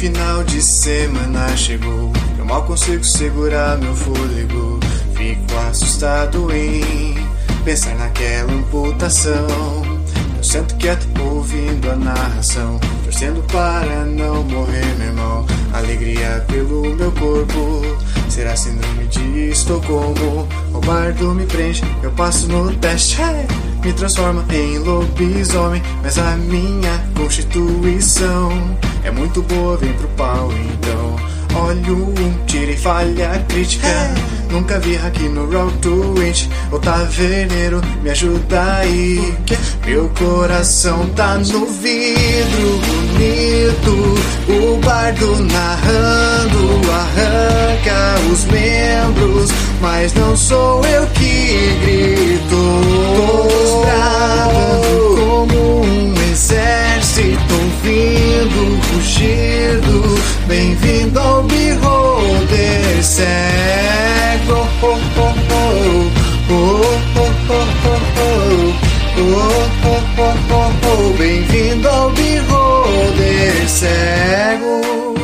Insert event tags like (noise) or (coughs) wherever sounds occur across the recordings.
final de semana chegou. Eu mal consigo segurar meu fôlego. Fico assustado em pensar naquela amputação. Eu sento quieto ouvindo a narração, torcendo para não morrer, meu irmão. Alegria pelo meu corpo, será síndrome de Estocolmo. O bardo me prende, eu passo no teste. Me transforma em lobisomem, mas a minha constituição é muito boa, vem pro pau então. Olho um, tira e falha crítica. Nunca vi aqui no Rock to It. O taverneiro me ajuda aí. Meu coração tá no vidro bonito. O bardo narrando arranca os membros. Mas não sou eu que grito. Bravo como um exército ouvindo fugindo. rugido. Bem-vindo ao birro de Cego. Oh, oh, oh. Oh, oh, oh, oh, oh. Oh, oh, oh, oh. Bem-vindo ao Beholder Cego.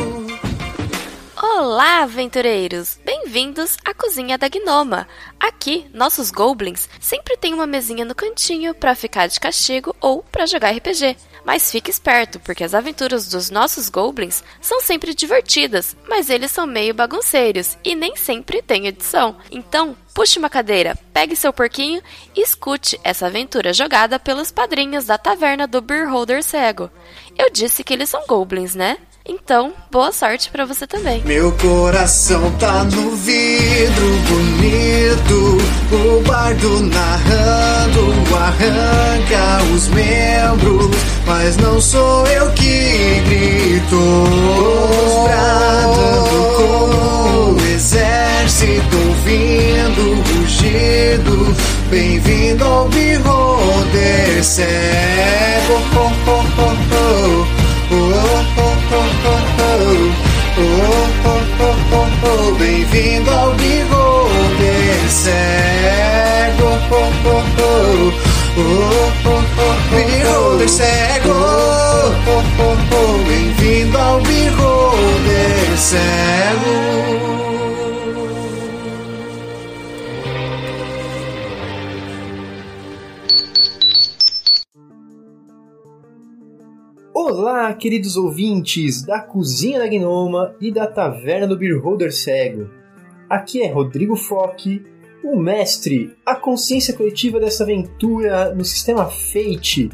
Olá, aventureiros! Bem-vindos à cozinha da Gnoma. Aqui, nossos goblins sempre têm uma mesinha no cantinho para ficar de castigo ou para jogar RPG. Mas fique esperto, porque as aventuras dos nossos goblins são sempre divertidas, mas eles são meio bagunceiros e nem sempre têm edição. Então, puxe uma cadeira, pegue seu porquinho e escute essa aventura jogada pelos padrinhos da taverna do Beholder Cego. Eu disse que eles são goblins, né? Então, boa sorte para você também. Meu coração tá no vidro bonito, o bardo narrando arranca os membros, mas não sou eu que grito. Bradando como o exército ouvindo rugido, bem-vindo ao Beholder cego. Oh, oh, oh, oh. Oh, oh, oh, Bem-vindo ao Bigode Cego. Bigode Cego. Bem-vindo ao Bigode Cego. Olá, queridos ouvintes da Cozinha da Gnoma e da Taverna do Beholder Cego. Aqui é Rodrigo Fock, o mestre, a consciência coletiva dessa aventura no sistema Fate,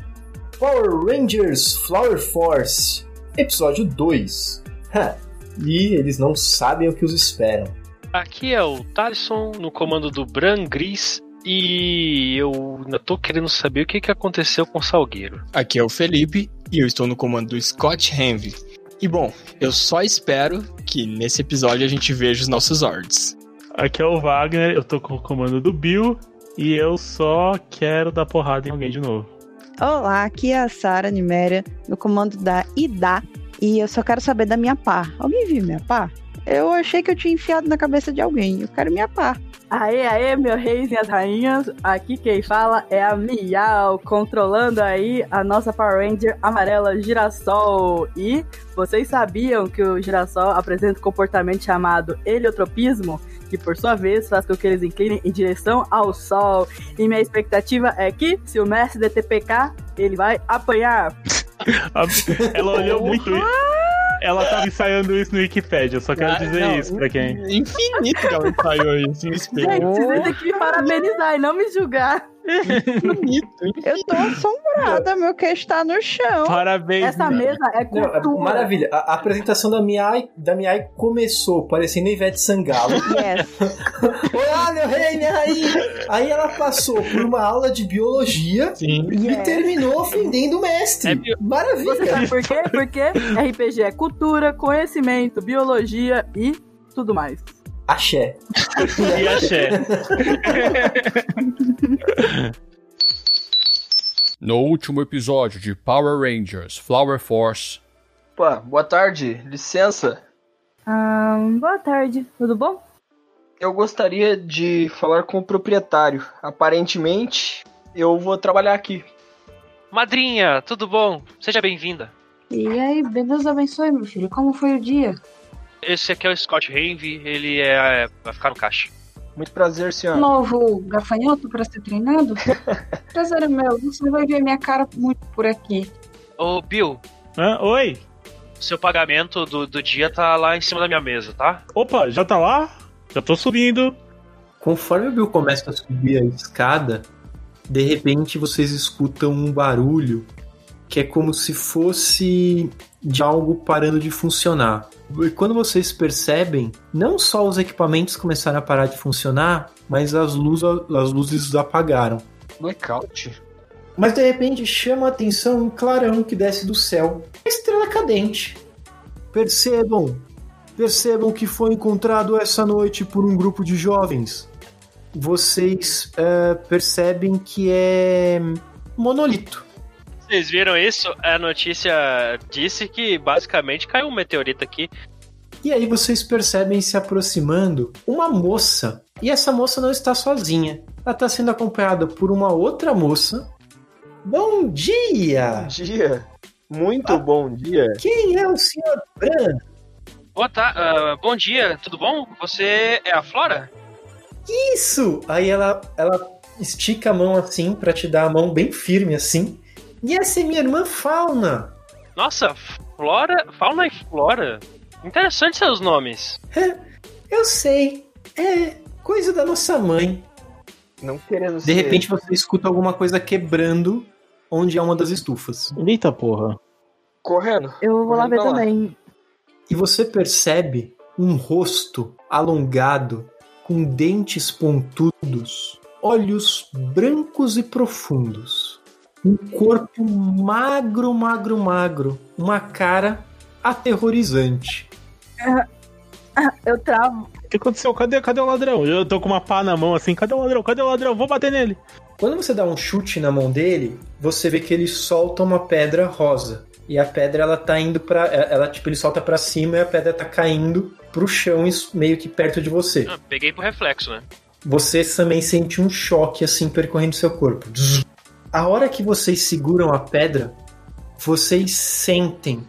Power Rangers Flower Force, episódio 2. Ha, e eles não sabem o que os esperam. Aqui é o Thaleson no comando do Bran Gris e eu ainda tô querendo saber o que, que aconteceu com o Salgueiro. Aqui é o Felipe e eu estou no comando do Scott Henry. E bom, eu só espero que nesse episódio a gente veja os nossos Zords. Aqui é o Wagner, eu tô com o comando do Bill e eu só quero dar porrada em alguém de novo. Olá, aqui é a Sara Niméria, no comando da IDA, e eu só quero saber da minha pá. Alguém viu minha pá? Eu achei que eu tinha enfiado na cabeça de alguém. Eu quero minha pá. Aê, aê, meus reis e as rainhas. Aqui quem fala é a Miau, controlando aí a nossa Power Ranger amarela Girassol. E vocês sabiam que o Girassol apresenta um comportamento chamado heliotropismo? Que por sua vez faz com que eles inclinem em direção ao Sol. E minha expectativa é que, se o mestre DTPK, ele vai apanhar. (laughs) Ela olhou muito. Ela tava (laughs) ensaiando isso no Wikipedia, eu só quero Ah, dizer não, isso pra quem. Infinito que ela ensaiou isso no espelho. Gente, vocês têm que me parabenizar e não me julgar. Infinito, Eu tô assombrada, meu queixo tá no chão. Parabéns, Essa meu. mesa é Não, é cultura. maravilha. A, a apresentação da Miai, da Miai começou parecendo Ivete Sangalo. Yes. (laughs) Olá, meu rei, minha rainha! Aí ela passou por uma aula de biologia Sim. e Yes. terminou ofendendo o mestre. É bio- Você Maravilha! sabe por quê? Porque RPG é cultura, conhecimento, biologia e tudo mais. Axé. E axé. No último episódio de Power Rangers Flower Force, Opa, boa tarde, licença. Ah, boa tarde, tudo bom? Eu gostaria de falar com o proprietário. Aparentemente, eu vou trabalhar aqui. Madrinha, tudo bom? Seja bem-vinda. E aí, Deus abençoe, meu filho. Como foi o dia? Esse aqui é o Scott Henry, ele é. vai ficar no caixa. Muito prazer, senhor. Novo gafanhoto para ser treinado? (laughs) prazer é meu. Você vai ver minha cara muito por aqui. Ô, Bill, Hã? Oi? seu pagamento do, do dia tá lá em cima da minha mesa, tá? Opa, já tá lá? Já tô subindo. Conforme o Bill começa a subir a escada, de repente vocês escutam um barulho que é como se fosse de algo parando de funcionar. E quando vocês percebem, não só os equipamentos começaram a parar de funcionar, mas as, luz, as luzes apagaram. Blackout. Mas de repente chama a atenção um clarão que desce do céu. Estrela cadente. Percebam, percebam que foi encontrado essa noite por um grupo de jovens. Vocês eh, percebem que é monolito. Vocês viram isso? A notícia disse que basicamente caiu um meteorito aqui. E aí vocês percebem se aproximando uma moça. E essa moça não está sozinha. Ela está sendo acompanhada por uma outra moça. Bom dia! Bom dia. Muito bom dia. Quem é o Sr. Bran? Ô, tá, ah, bom dia, tudo bom? Você é a Flora? Isso! Aí ela, ela estica a mão assim pra te dar a mão bem firme assim. E essa é minha irmã Fauna. Nossa, Flora, Fauna e Flora. Interessante seus nomes. Eu sei. É coisa da nossa mãe. Não querendo De repente você escuta alguma coisa quebrando onde é uma das estufas. Eita porra. Correndo. Eu vou lá ver também. E você percebe um rosto alongado, com dentes pontudos, olhos brancos e profundos, um corpo magro, magro, magro, uma cara aterrorizante. (laughs) Eu travo. O que aconteceu? Cadê, cadê o ladrão? Eu tô com uma pá na mão assim. Cadê o ladrão? Cadê o ladrão? Vou bater nele. Quando você dá um chute na mão dele, você vê que ele solta uma pedra rosa. E a pedra ela tá indo para ela tipo ele solta pra cima e a pedra tá caindo pro chão meio que perto de você. Ah, peguei por reflexo, né? Você também sente um choque assim percorrendo seu corpo. A hora que vocês seguram a pedra, vocês sentem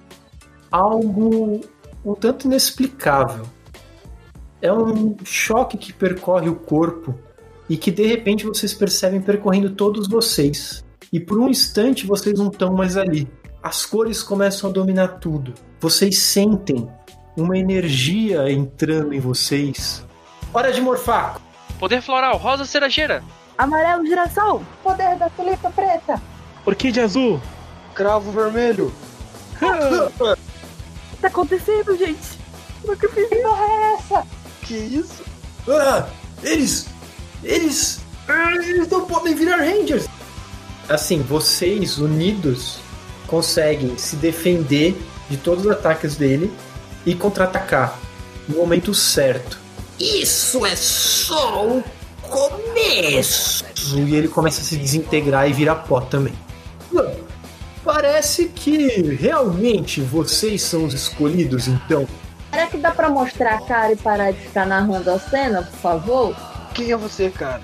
algo um tanto inexplicável. É um choque que percorre o corpo e que de repente vocês percebem percorrendo todos vocês. E por um instante vocês não estão mais ali. As cores começam a dominar tudo. Vocês sentem uma energia entrando em vocês. Hora de morfar! Poder floral, rosa cerejeira. Amarelo, girassol. Poder da tulipa preta. Orquídea azul. Cravo vermelho. O que tá acontecendo, gente? Nunca fiz Que porra é essa? Que isso? Ah! Eles! Eles! Eles não podem virar Rangers! Assim, vocês unidos conseguem se defender de todos os ataques dele e contra-atacar no momento certo. Isso é só o começo! E ele começa a se desintegrar e virar pó também. Bom, Parece que realmente vocês são os escolhidos, então. Será que dá pra mostrar a cara e parar de ficar narrando a cena, por favor? Quem é você, cara?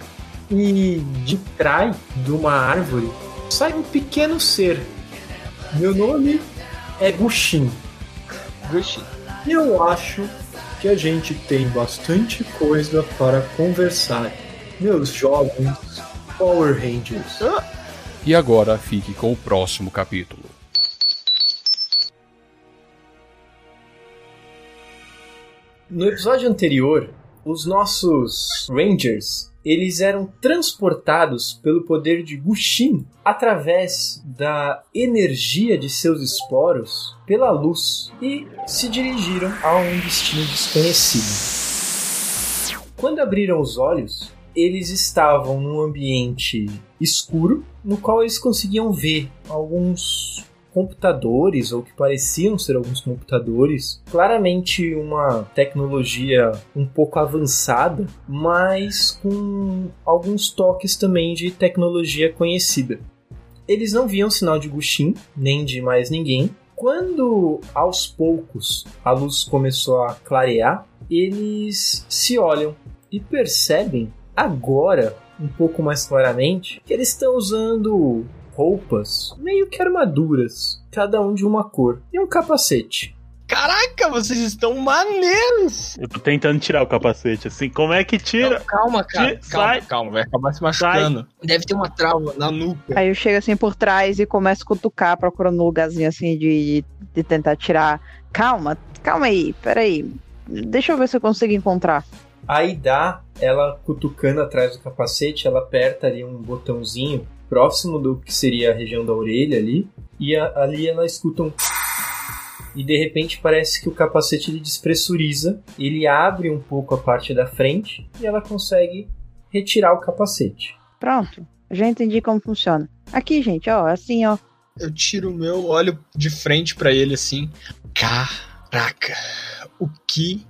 E de trás de uma árvore sai um pequeno ser. Meu nome é Gushin. Gushi. E eu acho que a gente tem bastante coisa para conversar. Meus jovens Power Rangers. E agora fique com o próximo capítulo. No episódio anterior, os nossos Rangers eles eram transportados pelo poder de Gushin através da energia de seus esporos pela luz e se dirigiram a um destino desconhecido. Quando abriram os olhos, eles estavam num ambiente escuro no qual eles conseguiam ver alguns computadores ou que pareciam ser alguns computadores, claramente uma tecnologia um pouco avançada, mas com alguns toques também de tecnologia conhecida. Eles não viam sinal de Gushin, nem de mais ninguém. Quando aos poucos a luz começou a clarear, eles se olham e percebem agora, um pouco mais claramente, que eles estão usando roupas meio que armaduras, cada um de uma cor, e um capacete. Caraca, vocês estão maneiros! Eu tô tentando tirar o capacete, assim. Como é que tira? Não, calma, cara. Tira- calma, sai. calma, vai acabar se machucando. Deve ter uma trava na nuca. Aí eu chego assim por trás e começo a cutucar, procurando um lugarzinho assim de, de tentar tirar. Calma, calma aí, peraí. Deixa eu ver se eu consigo encontrar. Aí dá, ela cutucando atrás do capacete, ela aperta ali um botãozinho próximo do que seria a região da orelha ali, e a- ali ela escuta um. E de repente parece que o capacete ele despressuriza, ele abre um pouco a parte da frente e ela consegue retirar o capacete. Pronto, já entendi como funciona. Aqui, gente, ó, assim, ó. Eu tiro o meu, olho de frente pra ele assim. Caraca, o que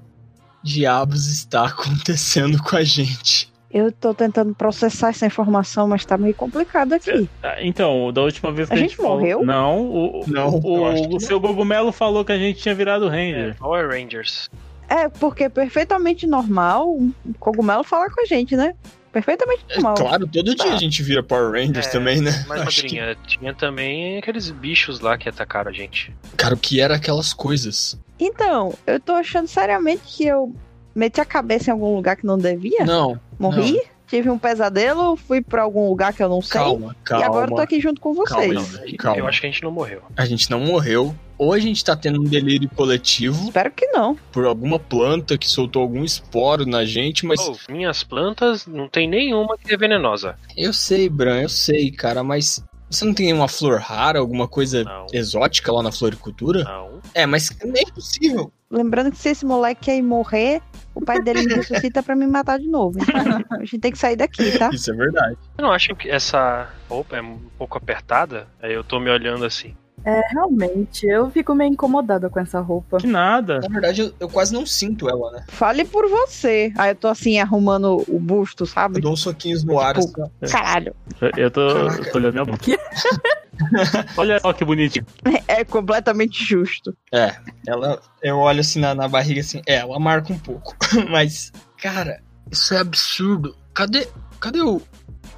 diabos está (laughs) acontecendo com a gente? Eu tô tentando processar essa informação, mas tá meio complicado aqui. Ah, Então, da última vez que A a, gente gente falou- morreu? Não, o, Não, o, não. o seu Gogumelo falou que a gente tinha virado É, Ranger. Power Rangers. É, porque é perfeitamente normal um cogumelo falar com a gente, né? Perfeitamente normal. Claro, todo dia a gente vira Power Rangers É, também, né? Mas, (laughs) Acho madrinha, tinha também aqueles bichos lá que atacaram a gente. que- Cara, o que era aquelas coisas? Então, eu tô achando seriamente que eu meti a cabeça em algum lugar que não devia? Não. Morri? Tive um pesadelo, fui pra algum lugar que eu não sei. Calma, calma. E agora eu tô aqui junto com vocês. Calma, calma. Eu acho que a gente não morreu. A gente não morreu. Ou a gente tá tendo um delírio coletivo Espero que não. por alguma planta que soltou algum esporo na gente, mas. Oh, minhas plantas não tem nenhuma que é venenosa. Eu sei, Bran, eu sei, cara, mas. Você não tem uma flor rara, alguma coisa Não. exótica lá na floricultura? Não. É, mas nem é possível. Lembrando que se esse moleque aí morrer, o pai dele me ressuscita pra me matar de novo. Então, a gente tem que sair daqui, tá? Isso é verdade. Eu não acho que essa roupa é um pouco apertada. Aí eu tô me olhando assim. É, realmente, eu fico meio incomodada com essa roupa. Que nada. Na verdade, eu, eu quase não sinto ela, né? Fale por você. Aí eu tô assim, arrumando o busto, Eu sabe? dou uns soquinhos no ar. Tipo, assim. (laughs) caralho. Eu- Eu tô, Caraca. eu tô olhando minha boca. (laughs) Olha só que bonitinho. É completamente justo. É, ela. Eu olho assim na, na barriga assim. É, ela marca um pouco. (laughs) Mas, cara, isso é absurdo. Cadê. Cadê o.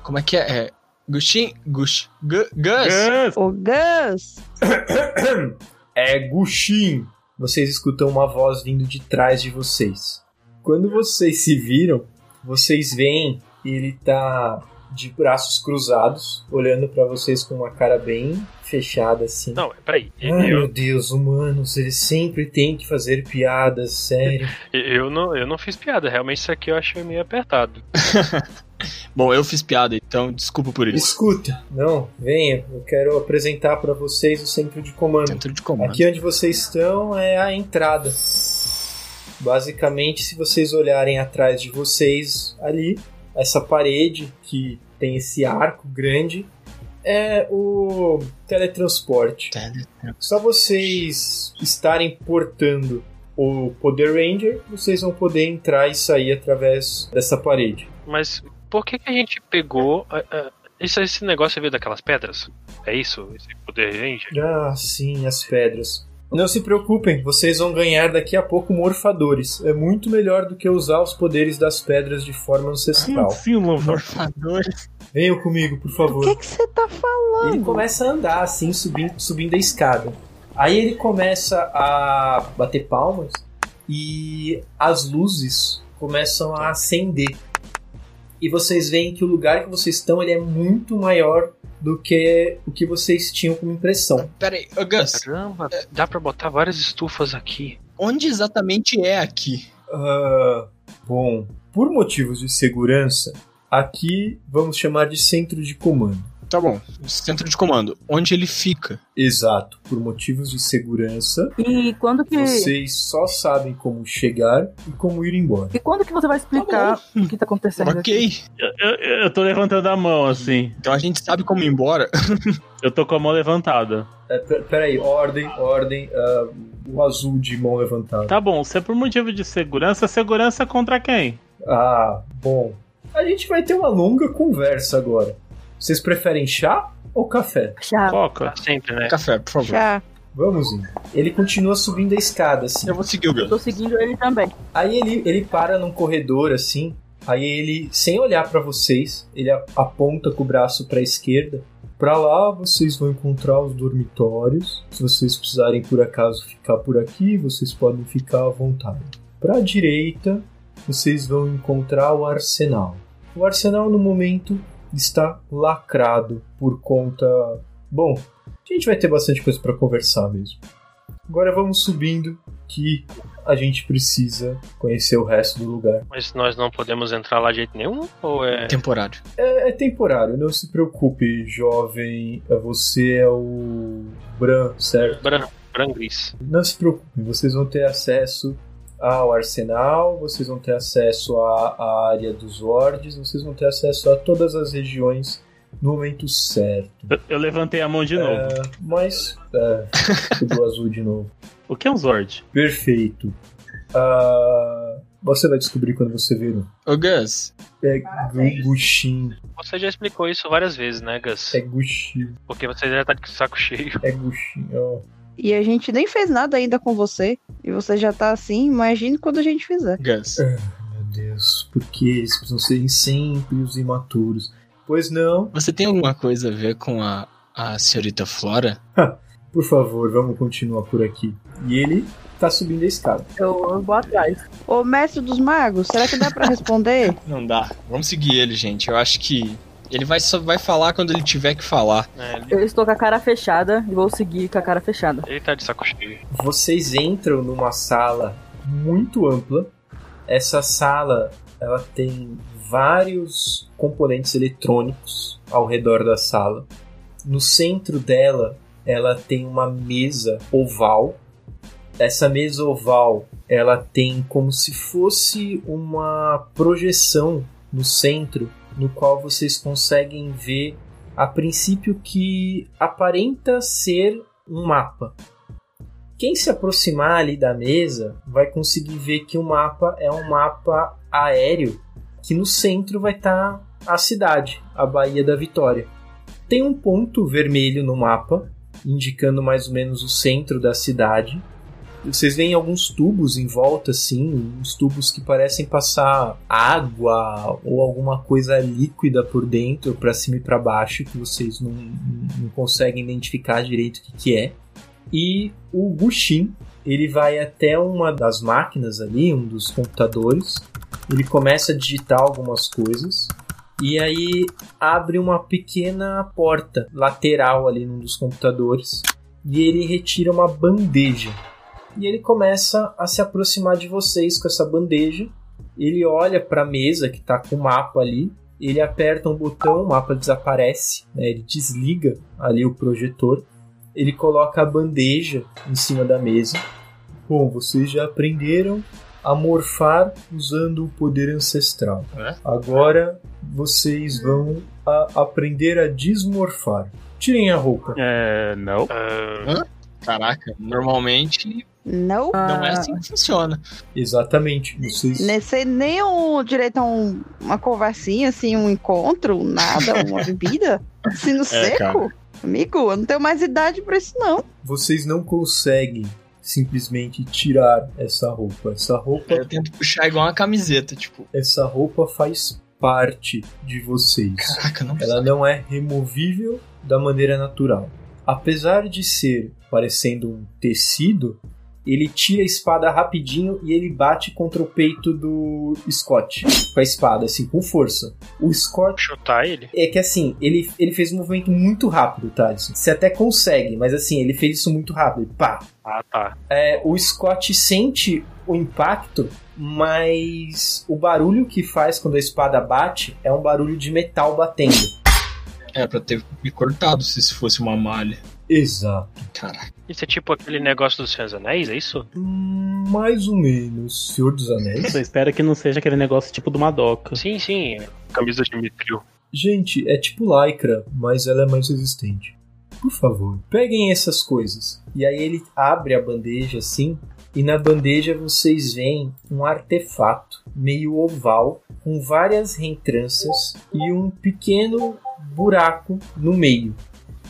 Como é que é? É. Gustin? Gus. Gu- Gus? Gus, Ô, Gus! (coughs) É Gushin. Vocês escutam uma voz vindo de trás de vocês. Quando vocês se viram, vocês veem ele tá de braços cruzados, olhando pra vocês com uma cara bem fechada assim. Não, peraí. Ai meu Eu, Deus, humanos, eles sempre têm que fazer piadas, sério. (laughs) eu, não, eu não fiz piada. Realmente isso aqui eu achei meio apertado. (laughs) Bom, eu fiz piada, então desculpa por isso. Escuta, não, venha, eu quero apresentar pra vocês o centro de comando. Centro de comando. Aqui onde vocês estão é a entrada. Basicamente, se vocês olharem atrás de vocês ali, essa parede que tem esse arco grande é o teletransporte. Só vocês estarem portando o Poder Ranger, vocês vão poder entrar e sair através dessa parede. Mas por que, que a gente pegou. ah, esse, esse negócio veio daquelas pedras? É isso? Esse poder ranger? Ah, sim, as pedras. Não se preocupem, vocês vão ganhar daqui a pouco morfadores. É muito melhor do que usar os poderes das pedras de forma ancestral. sim. Morfadores. Venham comigo, por O favor. que que você tá falando? Ele começa a andar assim, subindo, subindo a escada. Aí ele começa a bater palmas e as luzes começam a acender. E vocês veem que o lugar que vocês estão ele é muito maior do que o que vocês tinham como impressão. Pera aí, Gus, Caramba, dá pra botar várias estufas aqui. onde exatamente é aqui? Ah, bom, por motivos de segurança, aqui vamos chamar de centro de comando. Tá bom, centro de comando. Onde ele fica? Exato, por motivos de segurança, E quando que. vocês só sabem como chegar e como ir embora. E quando que você vai explicar o que tá acontecendo aqui? Ok. Eu, eu- eu tô levantando a mão, assim. Então a gente sabe como ir embora. (laughs) Eu tô com a mão levantada. É, pe- peraí, ordem, ordem, ah, o azul de mão levantada. Tá bom, se é por motivo de segurança, segurança contra quem? Ah, bom. A gente vai ter uma longa conversa agora. Vocês preferem chá ou café? Chá. Coca. Pra sempre, né? Café, por favor. Já. Vamos indo. Ele continua subindo a escada, assim. Eu vou seguir o Gus. Tô seguindo ele também. Aí ele, ele para num corredor assim. Aí ele, sem olhar pra vocês, ele a- aponta com o braço pra esquerda. Pra lá vocês vão encontrar os dormitórios. Se vocês precisarem por acaso ficar por aqui, vocês podem ficar à vontade. Pra direita, vocês vão encontrar o arsenal. O arsenal no momento está lacrado por conta. Bom, a gente vai ter bastante coisa para conversar mesmo. Agora vamos subindo que a gente precisa conhecer o resto do lugar. Mas nós não podemos entrar lá de jeito nenhum? Ou é. Temporário. É, é temporário, não se preocupe, jovem. Você é o Bran, certo? Bran, Bran Gris. Não se preocupe, vocês vão ter acesso ao arsenal, vocês vão ter acesso à, à área dos Lords, vocês vão ter acesso a todas as regiões no momento certo. Eu, eu levantei a mão de novo. É, mas. É, tudo azul de novo. (laughs) O que é um Zord? Perfeito. Ah, você vai descobrir quando você ver um. Ô, Gus, É Gushin. Você já explicou isso várias vezes, né, Gus? É Gushin. Porque você já tá de saco cheio. É Gushin. ó. E a gente nem fez nada ainda com você. E você já tá assim, imagine quando a gente fizer. Gus. Meu Deus, por que eles precisam serem sempre os imaturos? Pois não. Você tem alguma coisa a ver com a, a senhorita Flora? Por favor, vamos continuar por aqui. E ele tá subindo a escada. Eu, eu vou atrás. Ô, mestre dos magos, será que dá pra responder? (laughs) Não dá. Vamos seguir ele, gente. Eu acho que ele vai só vai falar quando ele tiver que falar. É, ele, Eu estou com a cara fechada e vou seguir com a cara fechada. ele tá de saco cheio. Vocês entram numa sala muito ampla. Essa sala, ela tem vários componentes eletrônicos ao redor da sala. No centro dela, ela tem uma mesa oval. Essa mesa oval, ela tem como se fosse uma projeção no centro, no qual vocês conseguem ver a princípio que aparenta ser um mapa. Quem se aproximar ali da mesa vai conseguir ver que o mapa é um mapa aéreo, que no centro vai estar a cidade, a Baía da Vitória. Tem um ponto vermelho no mapa, indicando mais ou menos o centro da cidade. Vocês veem alguns tubos em volta, assim, uns tubos que parecem passar água ou alguma coisa líquida por dentro, para cima e para baixo, que vocês não, não conseguem identificar direito o que, que é. E o Gushin, ele vai até uma das máquinas ali, um dos computadores. Ele começa a digitar algumas coisas. E aí abre uma pequena porta lateral ali num dos computadores. E ele retira uma bandeja. E ele começa a se aproximar de vocês com essa bandeja. Ele olha para a mesa que está com o mapa ali. Ele aperta um botão, o mapa desaparece. né? Ele desliga ali o projetor ele coloca a bandeja em cima da mesa. Bom, vocês já aprenderam a morfar usando o poder ancestral. É? Agora vocês vão a- aprender a desmorfar. Tirem a roupa. É. Não. Ah, Caraca, normalmente Não. não é assim que funciona. Exatamente. Vocês Nesse, nem um, direito a um- uma conversinha, assim, um encontro, nada, uma (laughs) bebida. Assim no seco. cara. Amigo, eu não tenho mais idade pra isso, não. vocês não conseguem simplesmente tirar essa roupa. Essa roupa, Eu tento puxar igual uma camiseta, tipo, essa roupa faz parte de vocês. caraca, não Ela não é removível da maneira natural. Apesar de ser parecendo um tecido, ele tira a espada rapidinho e ele bate contra o peito do Scott com a espada, assim, com força. O Scott chutar ele? é que assim, ele, ele fez um movimento muito rápido, tá? Você até consegue, mas assim, ele fez isso muito rápido. Pá! Ah, tá. É, o Scott sente o impacto, mas o barulho que faz quando a espada bate é um barulho de metal batendo. É pra ter me cortado se isso fosse uma malha. Exato. Caraca. Isso é tipo aquele negócio dos Senhor dos Anéis, é isso? Hum, Mais ou menos, Senhor dos Anéis. Eu espero que não seja aquele negócio tipo do Madoka. Sim, sim. Camisa de mitril. Gente, é tipo lycra, mas ela é mais resistente. Por favor, peguem essas coisas. E aí ele abre a bandeja assim, e na bandeja vocês veem um artefato meio oval, com várias reentrâncias e um pequeno buraco no meio.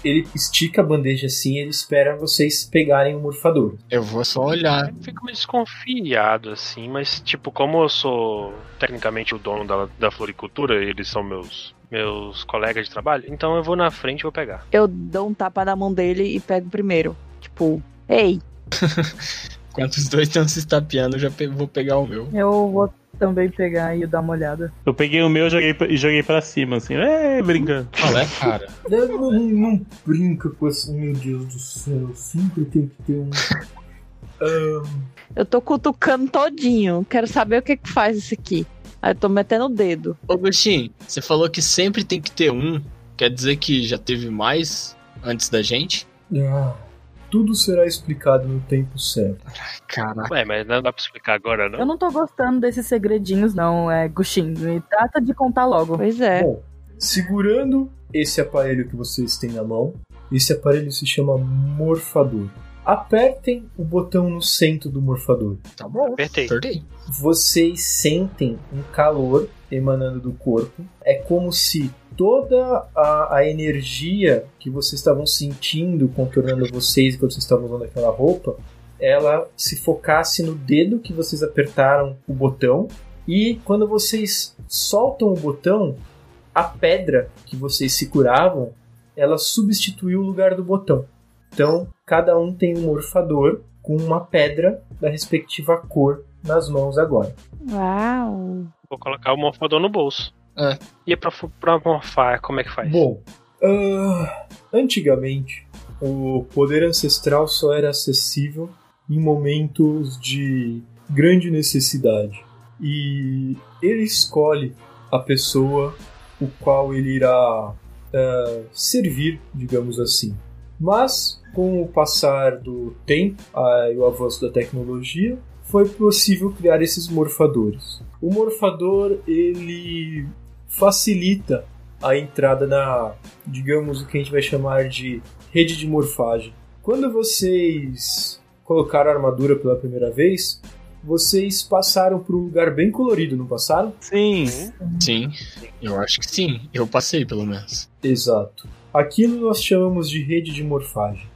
Ele estica a bandeja assim e ele espera vocês pegarem o morfador. Eu vou só olhar. Eu fico meio desconfiado, assim, mas, tipo, como eu sou tecnicamente o dono da, da floricultura, eles são meus meus colegas de trabalho. Então eu vou na frente e vou pegar. Eu dou um tapa na mão dele e pego primeiro. Tipo, ei, (laughs) Enquanto os dois estão se estapeando, eu já pe- vou pegar o meu. Eu vou também pegar e dar uma olhada. Eu peguei o meu joguei, e joguei pra cima, assim, é, brincando. Qual é, cara? Não, não, não brinca com essa. Meu Deus do céu, sempre tem que ter um. Ahn, eu tô cutucando todinho. Quero saber o que que faz isso aqui. Aí eu tô metendo o dedo. Ô, Gustin, você falou que sempre tem que ter um. Quer dizer que já teve mais antes da gente? ah, tudo será explicado no tempo certo. Caraca. Ué, mas não dá pra explicar agora, não? Eu não tô gostando desses segredinhos, não, é Gushin. Me trata de contar logo. Pois é. Bom, segurando esse aparelho que vocês têm na mão, esse aparelho se chama morfador. Apertem o botão no centro do morfador. Tá bom. Apertei. Apertei. Vocês sentem um calor emanando do corpo. É como se toda a, a energia que vocês estavam sentindo contornando vocês quando vocês estavam usando aquela roupa, ela se focasse no dedo que vocês apertaram o botão. E quando vocês soltam o botão, a pedra que vocês seguravam, ela substituiu o lugar do botão. Então, cada um tem um morfador com uma pedra da respectiva cor nas mãos agora. Uau. Vou colocar o morfador no bolso. É. E pra, pra morfar, como é que faz? Bom, ah, antigamente o poder ancestral só era acessível em momentos de grande necessidade. E ele escolhe a pessoa o qual ele irá ah, servir, digamos assim. Mas, com o passar do tempo e o avanço da tecnologia, foi possível criar esses morfadores. O morfador ele facilita a entrada na, digamos, o que a gente vai chamar de rede de morfagem. Quando vocês colocaram a armadura pela primeira vez, vocês passaram por um lugar bem colorido, não passaram? Sim. Sim, eu acho que sim. Eu passei, pelo menos. Exato. Aquilo nós chamamos de rede de morfagem.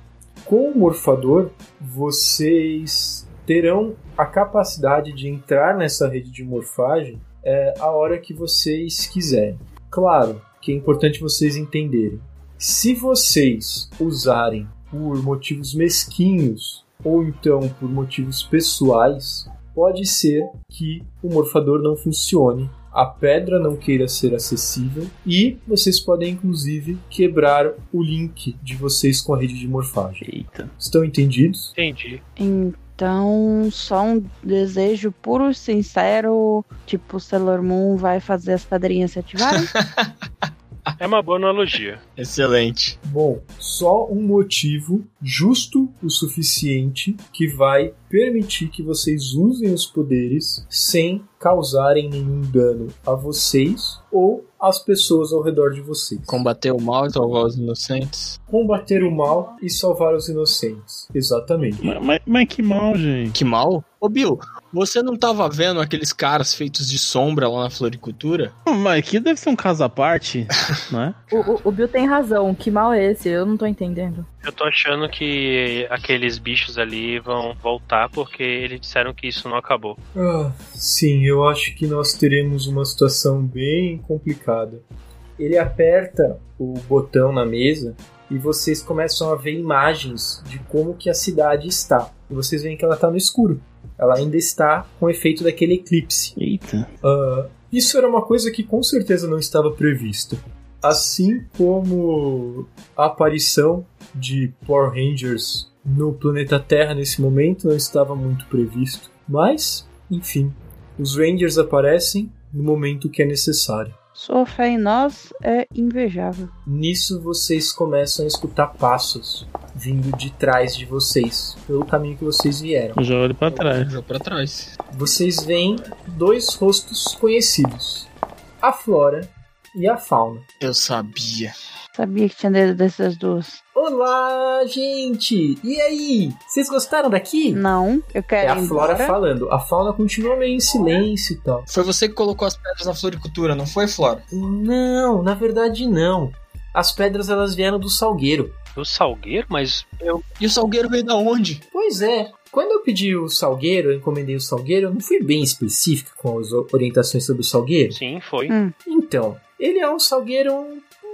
Com o morfador, vocês terão a capacidade de entrar nessa rede de morfagem é, a hora que vocês quiserem. Claro que é importante vocês entenderem. Se vocês usarem por motivos mesquinhos ou então por motivos pessoais, pode ser que o morfador não funcione, a pedra não queira ser acessível e vocês podem inclusive quebrar o link de vocês com a rede de morfagem. Eita. Estão entendidos? Entendi. Então, só um desejo puro e sincero, tipo, Sailor Moon vai fazer as pedrinhas se ativarem? (laughs) (laughs) É uma boa analogia. Excelente. Bom, só um motivo justo o suficiente que vai permitir que vocês usem os poderes sem causarem nenhum dano a vocês ou às pessoas ao redor de vocês. Combater o mal e salvar os inocentes. Combater o mal e salvar os inocentes. Exatamente. Mas, mas- mas que mal, gente. Que mal? Ô, Bill, você não tava vendo aqueles caras feitos de sombra lá na floricultura? Mas aqui deve ser um caso à parte, (laughs) não é? O, o, o Bill tem razão. Que mal é esse? Eu não tô entendendo. Eu tô achando que aqueles bichos ali vão voltar porque eles disseram que isso não acabou. Ah, sim, eu acho que nós teremos uma situação bem complicada. Ele aperta o botão na mesa e vocês começam a ver imagens de como que a cidade está. E vocês veem que ela está no escuro. Ela ainda está com o efeito daquele eclipse. Eita. Ah, isso era uma coisa que com certeza não estava prevista. Assim como a aparição de Power Rangers no planeta Terra nesse momento não estava muito previsto. Mas, enfim, os Rangers aparecem no momento que é necessário. Sua fé em nós é invejável. Nisso vocês começam a escutar passos vindo de trás de vocês, pelo caminho que vocês vieram. Eu já olho pra trás. Já pra trás. Vocês veem dois rostos conhecidos: a Flora e a Fauna. Eu sabia. Sabia que tinha dedo dessas duas. Olá, gente! E aí? Vocês gostaram daqui? Não, eu É quero a ir Flora embora. falando. A Fauna continua meio em silêncio e tal. Foi você que colocou as pedras na floricultura, não foi, Flora? Não, na verdade não. As pedras elas vieram do salgueiro. Do salgueiro? Mas eu. E o salgueiro veio da onde? Pois é. Quando eu pedi o salgueiro, eu encomendei o salgueiro, eu não fui bem específica com as orientações sobre o salgueiro? Sim, foi. Hum. Então, ele é um salgueiro,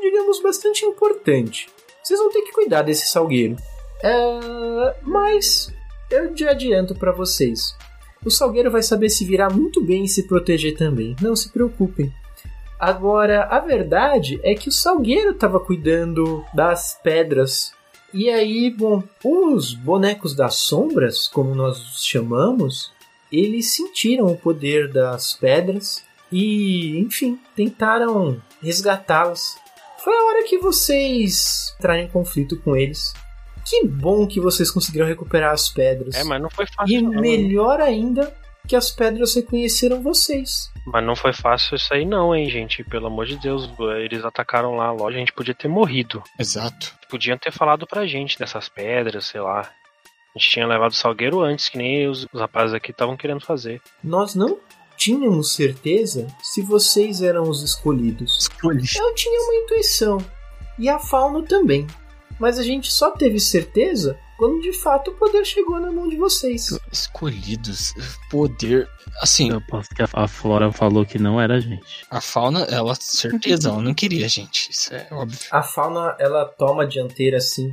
digamos, bastante importante. Vocês vão ter que cuidar desse salgueiro. É, mas eu já adianto para vocês. O salgueiro vai saber se virar muito bem e se proteger também. Não se preocupem. Agora, a verdade é que o salgueiro estava cuidando das pedras. E aí, bom, os bonecos das sombras, como nós os chamamos, eles sentiram o poder das pedras e, enfim, tentaram resgatá-las. Foi a hora que vocês entraram em conflito com eles. Que bom que vocês conseguiram recuperar as pedras. É, mas não foi fácil. E melhor ainda que as pedras reconheceram vocês. Mas não foi fácil isso aí não, hein, gente. Pelo amor de Deus, eles atacaram lá a loja, a gente podia ter morrido. Exato. Podiam ter falado pra gente dessas pedras, sei lá. A gente tinha levado o salgueiro antes, que nem os, os rapazes aqui estavam querendo fazer. Nós não tínhamos certeza se vocês eram os escolhidos. Escolhidos. Eu tinha uma intuição. E a Fauno também. Mas a gente só teve certeza quando de fato o poder chegou na mão de vocês. Escolhidos. Poder. Assim, Eu aposto que a, a Flora falou que não era a gente. a fauna, ela, certeza, ela não queria a gente. Isso é óbvio. A fauna, ela toma a dianteira assim,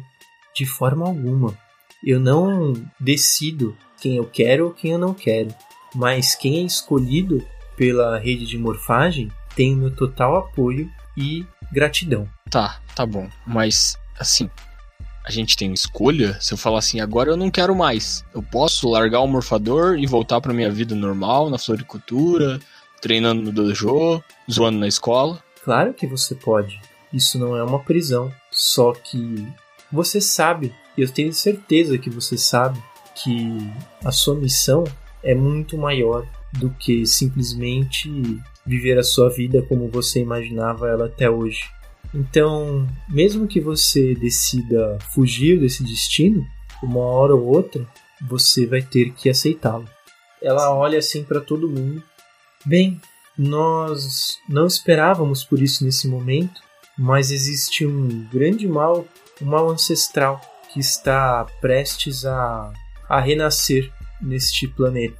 de forma alguma. Eu não decido quem eu quero ou quem eu não quero. Mas quem é escolhido pela rede de morfagem tem o meu total apoio e gratidão. Tá, tá bom. Mas, assim, a gente tem escolha? Se eu falar assim, agora eu não quero mais. Eu posso largar o morfador e voltar pra minha vida normal, na floricultura, treinando no dojo, zoando na escola? Claro que você pode. Isso não é uma prisão. Só que você sabe, e eu tenho certeza que você sabe, que a sua missão é muito maior do que simplesmente viver a sua vida como você imaginava ela até hoje. Então, mesmo que você decida fugir desse destino, uma hora ou outra, você vai ter que aceitá-lo. Ela olha assim para todo mundo. Bem, nós não esperávamos por isso nesse momento, mas existe um grande mal, um mal ancestral que está prestes a, a renascer neste planeta.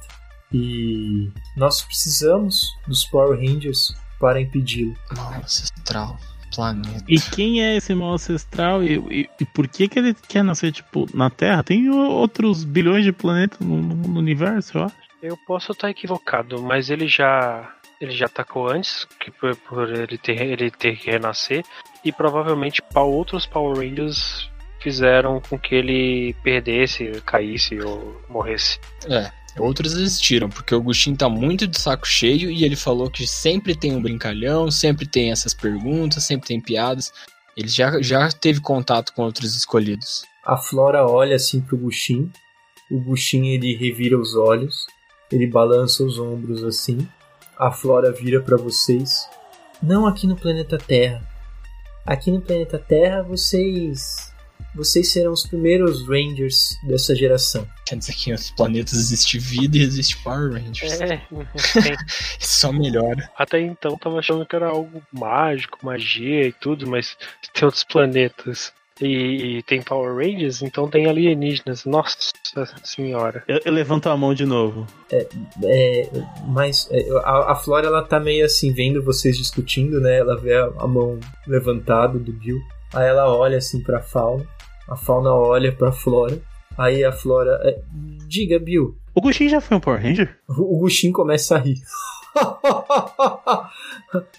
E nós precisamos dos Power Rangers para impedi-lo. Mal ancestral, planeta. E quem é esse mal ancestral e, e- e por que, que ele quer nascer, tipo, na Terra? Tem outros bilhões de planetas no, no- universo, eu acho. Eu posso estar equivocado, mas ele já ele já atacou antes, que por, por ele ter ele ter que renascer e provavelmente outros Power Rangers fizeram com que ele perdesse, caísse ou morresse. É, outros existiram, porque o Gustin tá muito de saco cheio e ele falou que sempre tem um brincalhão, sempre tem essas perguntas, sempre tem piadas. Ele já, já teve contato com outros escolhidos. A Flora olha assim pro Gushin. O Gushin ele revira os olhos, ele balança os ombros assim. A Flora vira para vocês. Não aqui no planeta Terra. Aqui no planeta Terra vocês vocês serão os primeiros Rangers dessa geração. Quer dizer que em outros planetas existe vida e existe Power Rangers. É, (laughs) tem- Só melhora. até então tava achando que era algo mágico, magia e tudo, mas tem outros planetas. E, e tem Power Rangers, então tem alienígenas. Nossa senhora. Eu, eu levanto a mão de novo. É, mas é, a, a Flora ela tá meio assim vendo vocês discutindo, né? Ela vê a, a mão levantada do Bill. Aí ela olha assim pra Fauna. A Fauna olha pra Flora. Aí a Flora, é, diga Bill. O Gushin já foi um Power Ranger? O Gushin começa a rir. (laughs)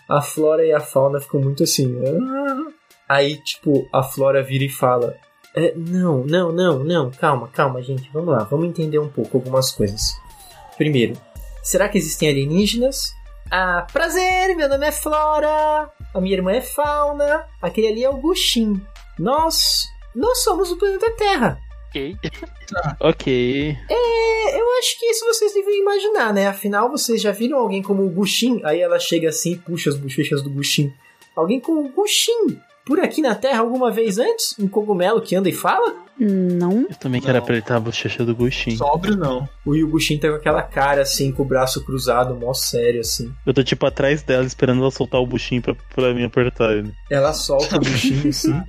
a Flora e a Fauna ficam muito assim. "Ah". Aí, tipo, a Flora vira e fala: "É, Não, não, não, não, calma, calma, gente, vamos lá, vamos entender um pouco algumas coisas. Primeiro, será que existem alienígenas? Ah, prazer, meu nome é Flora, a minha irmã é Fauna, aquele ali é o Gushin. Nós, nós somos o planeta Terra. Ok. Ok. É, eu acho que isso vocês devem imaginar, né? Afinal, vocês já viram alguém como o Gushin? Aí ela chega assim e puxa as bochechas do Gushin. Alguém como o Gushin? Por aqui na Terra alguma vez antes? Um cogumelo que anda e fala? Não. Eu também quero apertar a bochecha do Gushin. Sóbrio não. O Yugushin tá com aquela cara assim, com o braço cruzado, mó sério assim. Eu tô tipo atrás dela esperando ela soltar o buchinho pra, pra mim apertar ele. Ela solta o Gushin (laughs) assim.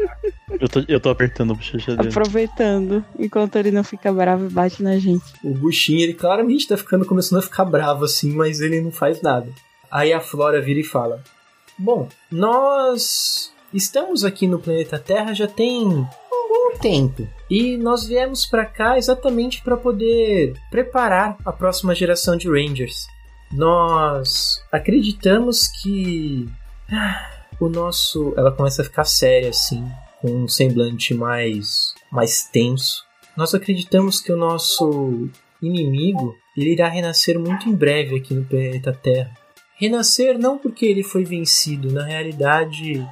Eu tô, eu tô apertando a bochecha dele. Aproveitando, enquanto ele não fica bravo e bate na gente. O Gushin, ele claramente tá ficando, começando a ficar bravo assim, mas ele não faz nada. Aí a Flora vira e fala: Bom, nós estamos aqui no planeta Terra já tem um bom tempo. E nós viemos para cá exatamente para poder preparar a próxima geração de Rangers. Nós acreditamos que ah, o nosso, ela começa a ficar séria assim, com um semblante mais mais tenso. Nós acreditamos que o nosso inimigo ele irá renascer muito em breve aqui no planeta Terra. Renascer não porque ele foi vencido, na realidade,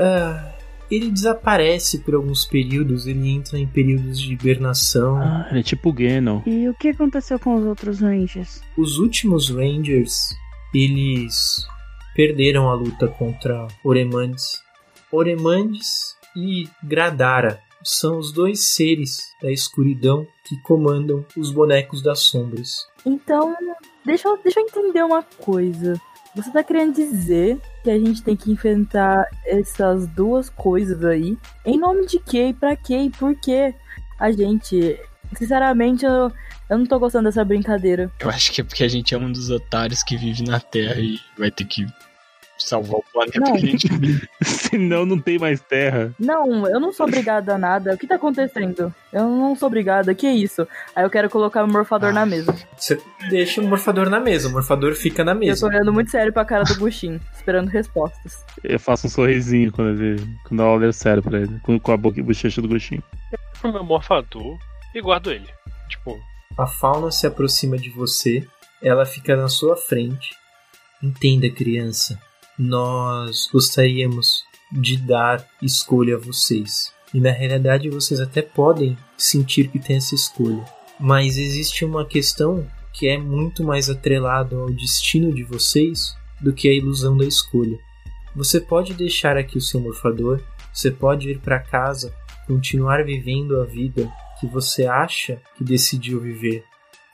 ah, ele desaparece por alguns períodos, ele entra em períodos de hibernação. Ah, ele é tipo Ganon. E o que aconteceu com os outros Rangers? Os últimos Rangers, eles perderam a luta contra Oremandes. Oremandes e Gradara são os dois seres da escuridão que comandam os bonecos das sombras. Então, deixa deixa eu entender uma coisa. Você tá querendo dizer que a gente tem que enfrentar essas duas coisas aí? Em nome de quê? E pra quê? E por quê? A gente. Sinceramente, eu, eu não tô gostando dessa brincadeira. Eu acho que é porque a gente é um dos otários que vive na Terra e vai ter que salvar o planeta Não. que a gente. (laughs) Senão não tem mais terra. Não, eu não sou obrigada a nada. O que tá acontecendo? Eu não sou obrigada. Que isso? Aí eu quero colocar o morfador na mesa. Você deixa o morfador na mesa, o morfador fica na Eu tô mesa. olhando muito sério pra cara do Gushin, (laughs) esperando respostas. Eu faço um sorrisinho quando, ele, quando ela olha sério pra ele, com, com a boca e bochecha do gostinho. pro meu morfador e guardo ele. Tipo, A fauna se aproxima de você, ela fica na sua frente. Entenda, criança, nós gostaríamos de dar escolha a vocês. E na realidade vocês até podem sentir que tem essa escolha. Mas existe uma questão que é muito mais atrelado ao destino de vocês do que a ilusão da escolha. Você pode deixar aqui o seu morfador, você pode ir para casa, continuar vivendo a vida que você acha que decidiu viver.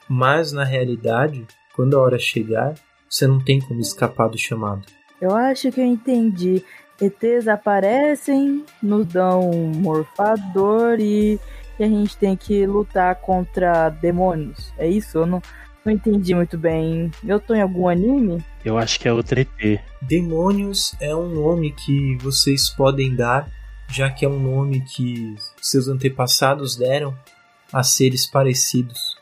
Mas na realidade, quando a hora chegar, você não tem como escapar do chamado. Eu acho que eu entendi. ETs aparecem, nos dão um morfador e, e a gente tem que lutar contra demônios. É isso? Eu não, não entendi muito bem. Eu tô em algum anime? Eu acho que é outro ET. Demônios é um nome que vocês podem dar, já que é um nome que seus antepassados deram a seres parecidos.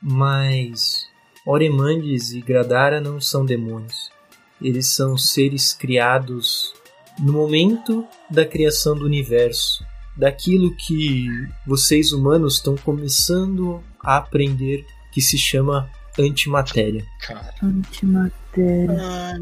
Mas Oremandes e Gradara não são demônios. Eles são seres criados no momento da criação do universo, daquilo que vocês humanos estão começando a aprender que se chama antimatéria. Cara, Antimatéria.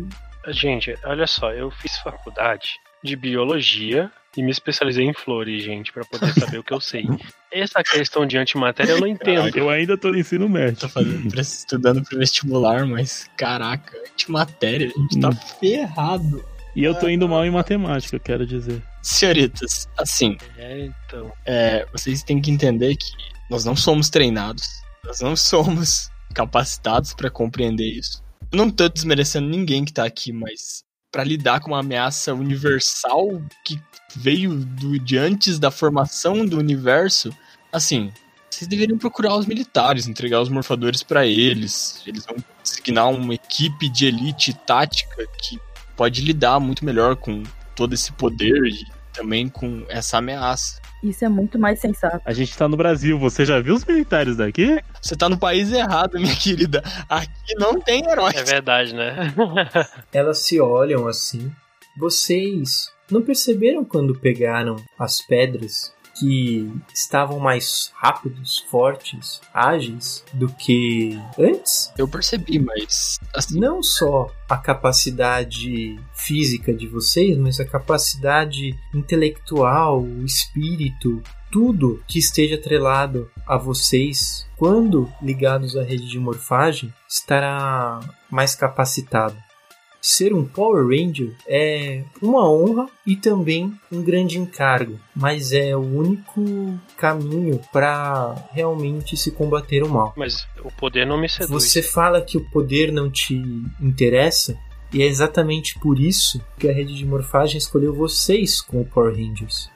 gente, olha só, eu fiz faculdade de biologia e me especializei em flores, gente, pra poder saber o que eu sei. (laughs) Essa questão de antimatéria eu não entendo. Eu ainda tô no ensino médio. tô fazendo, estudando pro vestibular, mas caraca, antimatéria, a gente tá Hum. ferrado. E eu tô indo mal em matemática, eu quero dizer. Senhoritas, assim, É, então. é, vocês têm que entender que nós não somos treinados, nós não somos capacitados pra compreender isso. Eu não tô desmerecendo ninguém que tá aqui, mas pra lidar com uma ameaça universal que veio do, de antes da formação do universo, assim, vocês deveriam procurar os militares, entregar os morfadores pra eles. Eles vão designar uma equipe de elite tática que pode lidar muito melhor com todo esse poder e também com essa ameaça. Isso é muito mais sensato. A gente tá no Brasil, você já viu os militares daqui? Você tá no país errado, minha querida. Aqui não tem heróis. É verdade, né? (laughs) Elas se olham assim. Vocês não perceberam quando pegaram as pedras que estavam mais rápidos, fortes, ágeis do que antes? Eu percebi, mas assim, Não só a capacidade física de vocês, mas a capacidade intelectual, o espírito, tudo que esteja atrelado a vocês, quando ligados à rede de morfagem, estará mais capacitado. Ser um Power Ranger é uma honra e também um grande encargo, mas é o único caminho para realmente se combater o mal. Mas o poder não me seduz. Você fala que o poder não te interessa, e é exatamente por isso que a rede de morfagem escolheu vocês como Power Rangers.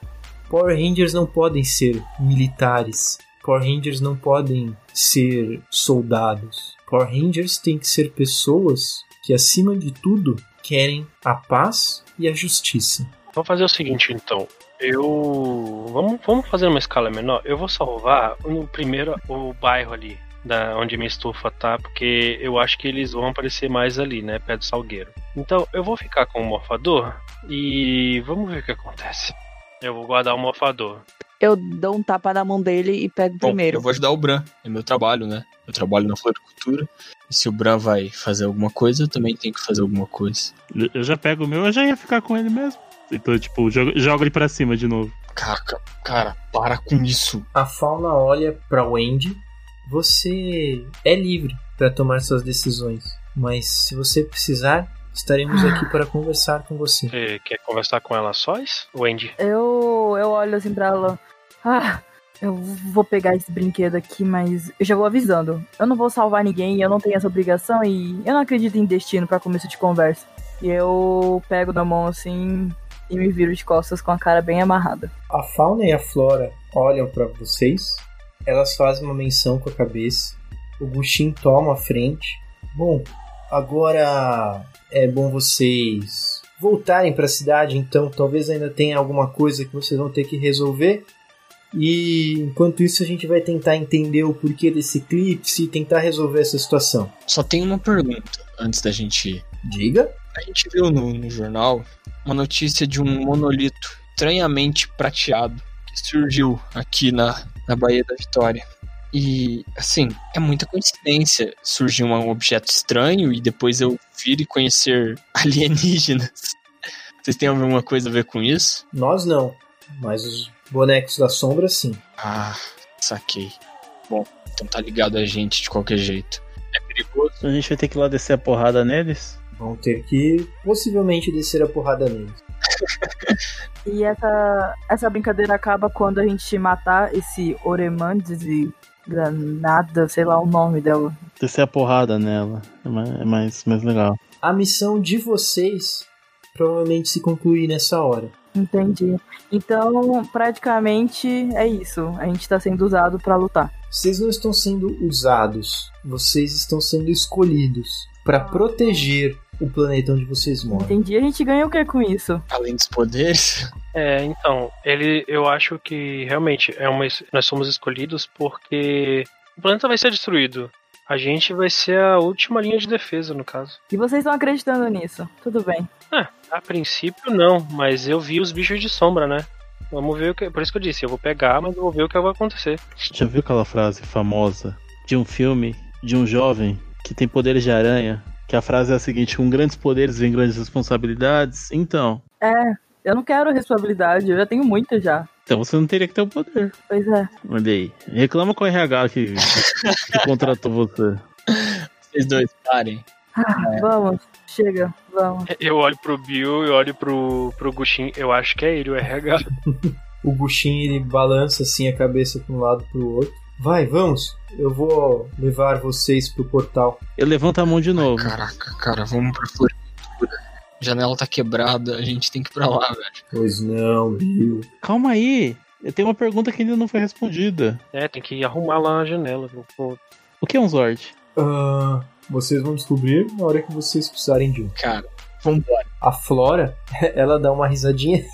Power Rangers não podem ser militares. Power Rangers não podem ser soldados. Power Rangers têm que ser pessoas que, acima de tudo, querem a paz e a justiça. Vamos fazer o seguinte então. Eu. Vamos, vamos fazer uma escala menor. Eu vou salvar no primeiro o bairro ali. Da, onde minha estufa tá, porque eu acho que eles vão aparecer mais ali, né? Perto do salgueiro. Então eu vou ficar com o morfador e vamos ver o que acontece. Eu vou guardar o morfador. Eu dou um tapa na mão dele e pego Bom, primeiro. eu vou ajudar o Bran. É meu trabalho, né? Eu trabalho na floricultura. E se o Bran vai fazer alguma coisa, eu também tenho que fazer alguma coisa. Eu- já pego o meu, eu já ia ficar com ele mesmo. Então, tipo, jogo, jogo ele pra cima de novo. Cara, cara, para com isso. A fauna olha pra Wendy. Você é livre para tomar suas decisões, mas se você precisar, estaremos aqui para conversar com você. Você quer conversar com ela sós, Wendy? Eu, eu olho assim pra ela. Ah, eu vou pegar esse brinquedo aqui, mas eu já vou avisando. Eu não vou salvar ninguém, eu não tenho essa obrigação e eu não acredito em destino pra começo de conversa. E eu pego na mão assim e me viro de costas com a cara bem amarrada. A fauna e a flora olham para vocês. Elas fazem uma menção com a cabeça. O Gushin toma a frente. Bom, agora é bom vocês voltarem para a cidade, então talvez ainda tenha alguma coisa que vocês vão ter que resolver. E enquanto isso a gente vai tentar entender o porquê desse eclipse e tentar resolver essa situação. Só tem uma pergunta antes da gente ir. Diga. A gente viu no, no jornal uma notícia de um monolito estranhamente prateado que surgiu aqui na, na Baía da Vitória. E, assim, é muita coincidência surgir um objeto estranho e depois eu vir e conhecer (laughs) alienígenas. Vocês têm alguma coisa a ver com isso? Nós não, mas os bonecos da sombra sim. Ah, saquei. Bom, então tá ligado a gente de qualquer jeito. É perigoso. A gente vai ter que ir lá descer a porrada neles. Vão ter que possivelmente descer a porrada neles. E essa, essa brincadeira acaba quando a gente matar esse Oremandes e Granada, sei lá o nome dela. Descer a porrada nela. É mais, é mais, mais legal. A missão de vocês provavelmente se concluir nessa hora. Entendi. Então, praticamente é isso. A gente tá sendo usado pra lutar. Vocês não estão sendo usados, vocês estão sendo escolhidos para proteger o planeta onde vocês moram. Entendi. A gente ganha o que com isso? Além dos poderes. É, então, ele, eu acho que realmente é uma, nós somos escolhidos porque o planeta vai ser destruído. A gente vai ser a última linha de defesa, no caso. E vocês estão acreditando nisso? Tudo bem. É, a princípio não, mas eu vi os bichos de sombra, né? Vamos ver o que. Por isso que eu disse, eu vou pegar, mas eu vou ver o que vai acontecer. Já viu aquela frase famosa de um filme de um jovem que tem poderes de aranha? Que a frase é a seguinte: com grandes poderes vem grandes responsabilidades. Então, É, eu não quero responsabilidade, eu já tenho muita já. Então você não teria que ter o poder. Pois é. Olha aí. Reclama com o RH que, que contratou você. Vocês dois, parem. Ah, Vamos, chega, vamos. Eu olho pro Bill, eu olho pro, pro Gushin, eu acho que é ele, o RH. (laughs) O Gushin ele balança assim a cabeça para um lado para o outro. Vai, vamos. Eu vou levar vocês pro portal. Eu levanto a mão de novo. Caraca, cara, vamos pra floricultura. Janela tá quebrada, a gente tem que ir pra lá, velho. Pois não, Bill. Calma aí. Eu tenho uma pergunta que ainda não foi respondida. É, tem que arrumar lá a janela. viu? Pô, O que é um Zord? Ah, vocês vão descobrir na hora que vocês precisarem de um. Cara, vambora. A Flora, (laughs) ela dá uma risadinha.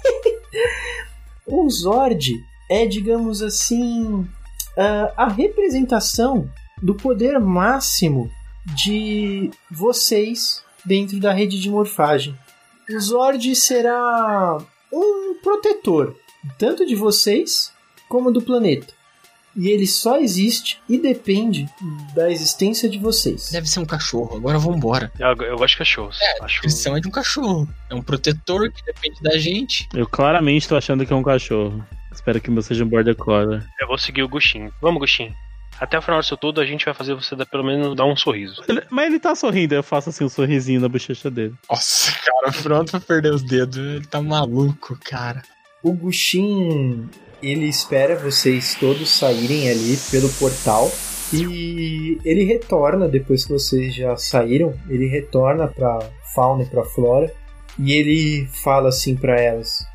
o (laughs) Zord é, digamos assim, ah, a representação do poder máximo de vocês dentro da rede de morfagem. O Zord será um protetor, tanto de vocês como do planeta. E ele só existe e depende da existência de vocês. Deve ser um cachorro, agora vambora. eu, eu gosto de cachorros. É, a acho... descrição é de um cachorro. É um protetor que depende da gente. Eu claramente tô achando que é um cachorro. Espero que o meu seja um Border Collie. Eu vou seguir o Gushin. Vamos, Gushin. Até o final disso tudo, a gente vai fazer você dar, pelo menos dar um sorriso. Ele- mas ele tá sorrindo, eu faço assim um sorrisinho na bochecha dele. Nossa, cara, pronto pra perder os dedos. Ele tá maluco, cara. O Gushin, ele espera vocês todos saírem ali pelo portal e ele retorna depois que vocês já saíram, ele retorna pra fauna e pra flora e ele fala assim pra elas: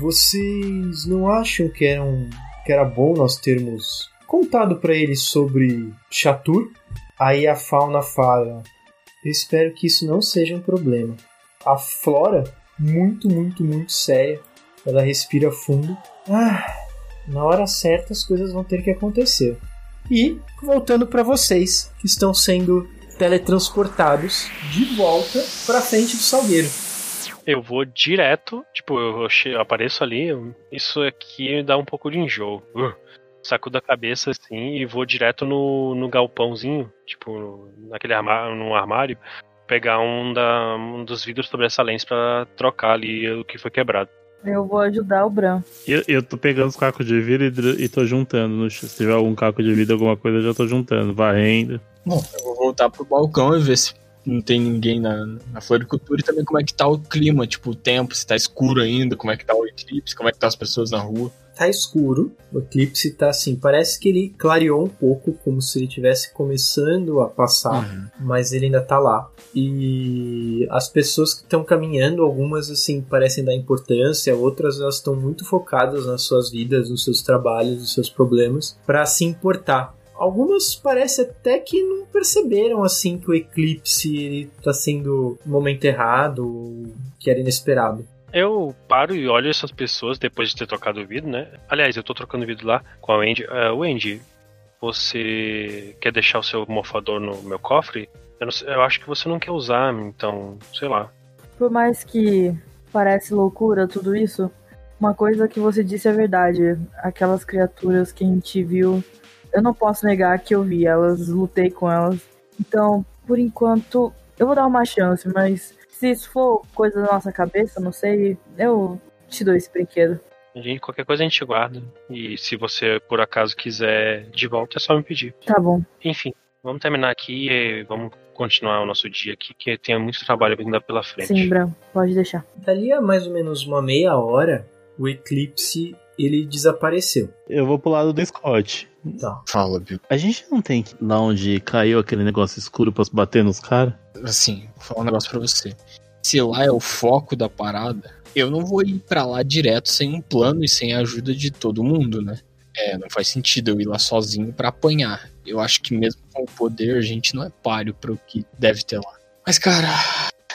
"Vocês não acham que era um, que era bom nós termos contado pra eles sobre Chatur?" Aí a fauna fala: "Eu espero que isso não seja um problema." a Flora, muito, muito, muito séria. Ela respira fundo. Ah, na hora certa as coisas vão ter que acontecer. E voltando para vocês que estão sendo teletransportados de volta para frente do Salgueiro. Eu vou direto, tipo, eu, apareço ali, isso aqui dá um pouco de enjoo. Uh, sacudo a cabeça assim e vou direto no, no galpãozinho, tipo, naquele armário, num armário, pegar um, da, um dos vidros sobressalentes pra trocar ali o que foi quebrado. Eu vou ajudar o Bran. Eu, eu tô pegando os cacos de vidro e, e tô juntando. Se tiver algum caco de vidro, alguma coisa, eu já tô juntando, varrendo. Bom, eu vou voltar pro balcão e ver se não tem ninguém na, na floricultura e também como é que tá o clima, tipo, o tempo, se tá escuro ainda, como é que tá o eclipse, como é que tá as pessoas na rua. Tá escuro, o eclipse tá assim, parece que ele clareou um pouco, como se ele estivesse começando a passar, mas ele ainda tá lá. E as pessoas que estão caminhando, algumas assim parecem dar importância, outras elas estão muito focadas nas suas vidas, nos seus trabalhos, nos seus problemas, para se importar. Algumas parece até que não perceberam assim que o eclipse ele tá sendo no momento errado, que era inesperado. Eu paro e olho essas pessoas depois de ter trocado o vidro, né? Aliás, eu tô trocando o vidro lá com a Wendy. Uh, Wendy, você quer deixar o seu mofador no meu cofre? Eu, não eu acho que você não quer usar, então, sei lá. Por mais que parece loucura tudo isso, uma coisa que você disse é verdade. Aquelas criaturas que a gente viu, eu não posso negar que eu vi elas, lutei com elas. Então, por enquanto, eu vou dar uma chance, mas se isso for coisa da nossa cabeça, não sei, eu te dou esse brinquedo. A gente, qualquer coisa a gente guarda. E se você, por acaso, quiser de volta, é só me pedir. Tá bom. Enfim, vamos terminar aqui e vamos continuar o nosso dia aqui, que tem muito trabalho ainda pela frente. Sim, Bran, pode deixar. Dali a mais ou menos uma meia hora, o eclipse ele desapareceu. Eu vou pro lado do Scott. Tá. Fala, Bill. A gente não tem que ir lá onde caiu aquele negócio escuro pra se bater nos caras? Assim, vou falar um negócio pra você. Se lá é o foco da parada, eu não vou ir pra lá direto sem um plano e sem a ajuda de todo mundo, né? É, não faz sentido eu ir lá sozinho pra apanhar. Eu acho que mesmo com o poder, a gente não é páreo pro que deve ter lá. Mas, cara,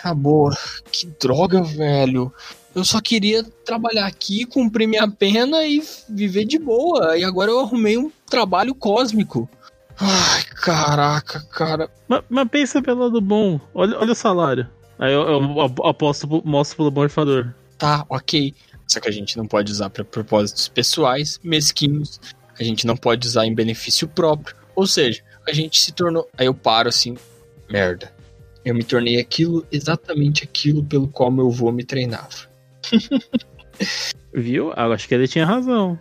na boa, que droga, velho. Eu só queria trabalhar aqui, cumprir minha pena e viver de boa. E agora eu arrumei um trabalho cósmico. Ai, caraca, cara. Mas, mas pensa pelo lado bom. Olha, olha o salário. Aí eu, eu aposto, mostro pelo morfador. Tá, ok. Só que a gente não pode usar para propósitos pessoais, mesquinhos. A gente não pode usar em benefício próprio. Ou seja, a gente se tornou. Aí eu paro assim. Merda. Eu me tornei aquilo, exatamente aquilo pelo qual meu avô me treinava. (laughs) Viu? Ah, acho que ele tinha razão.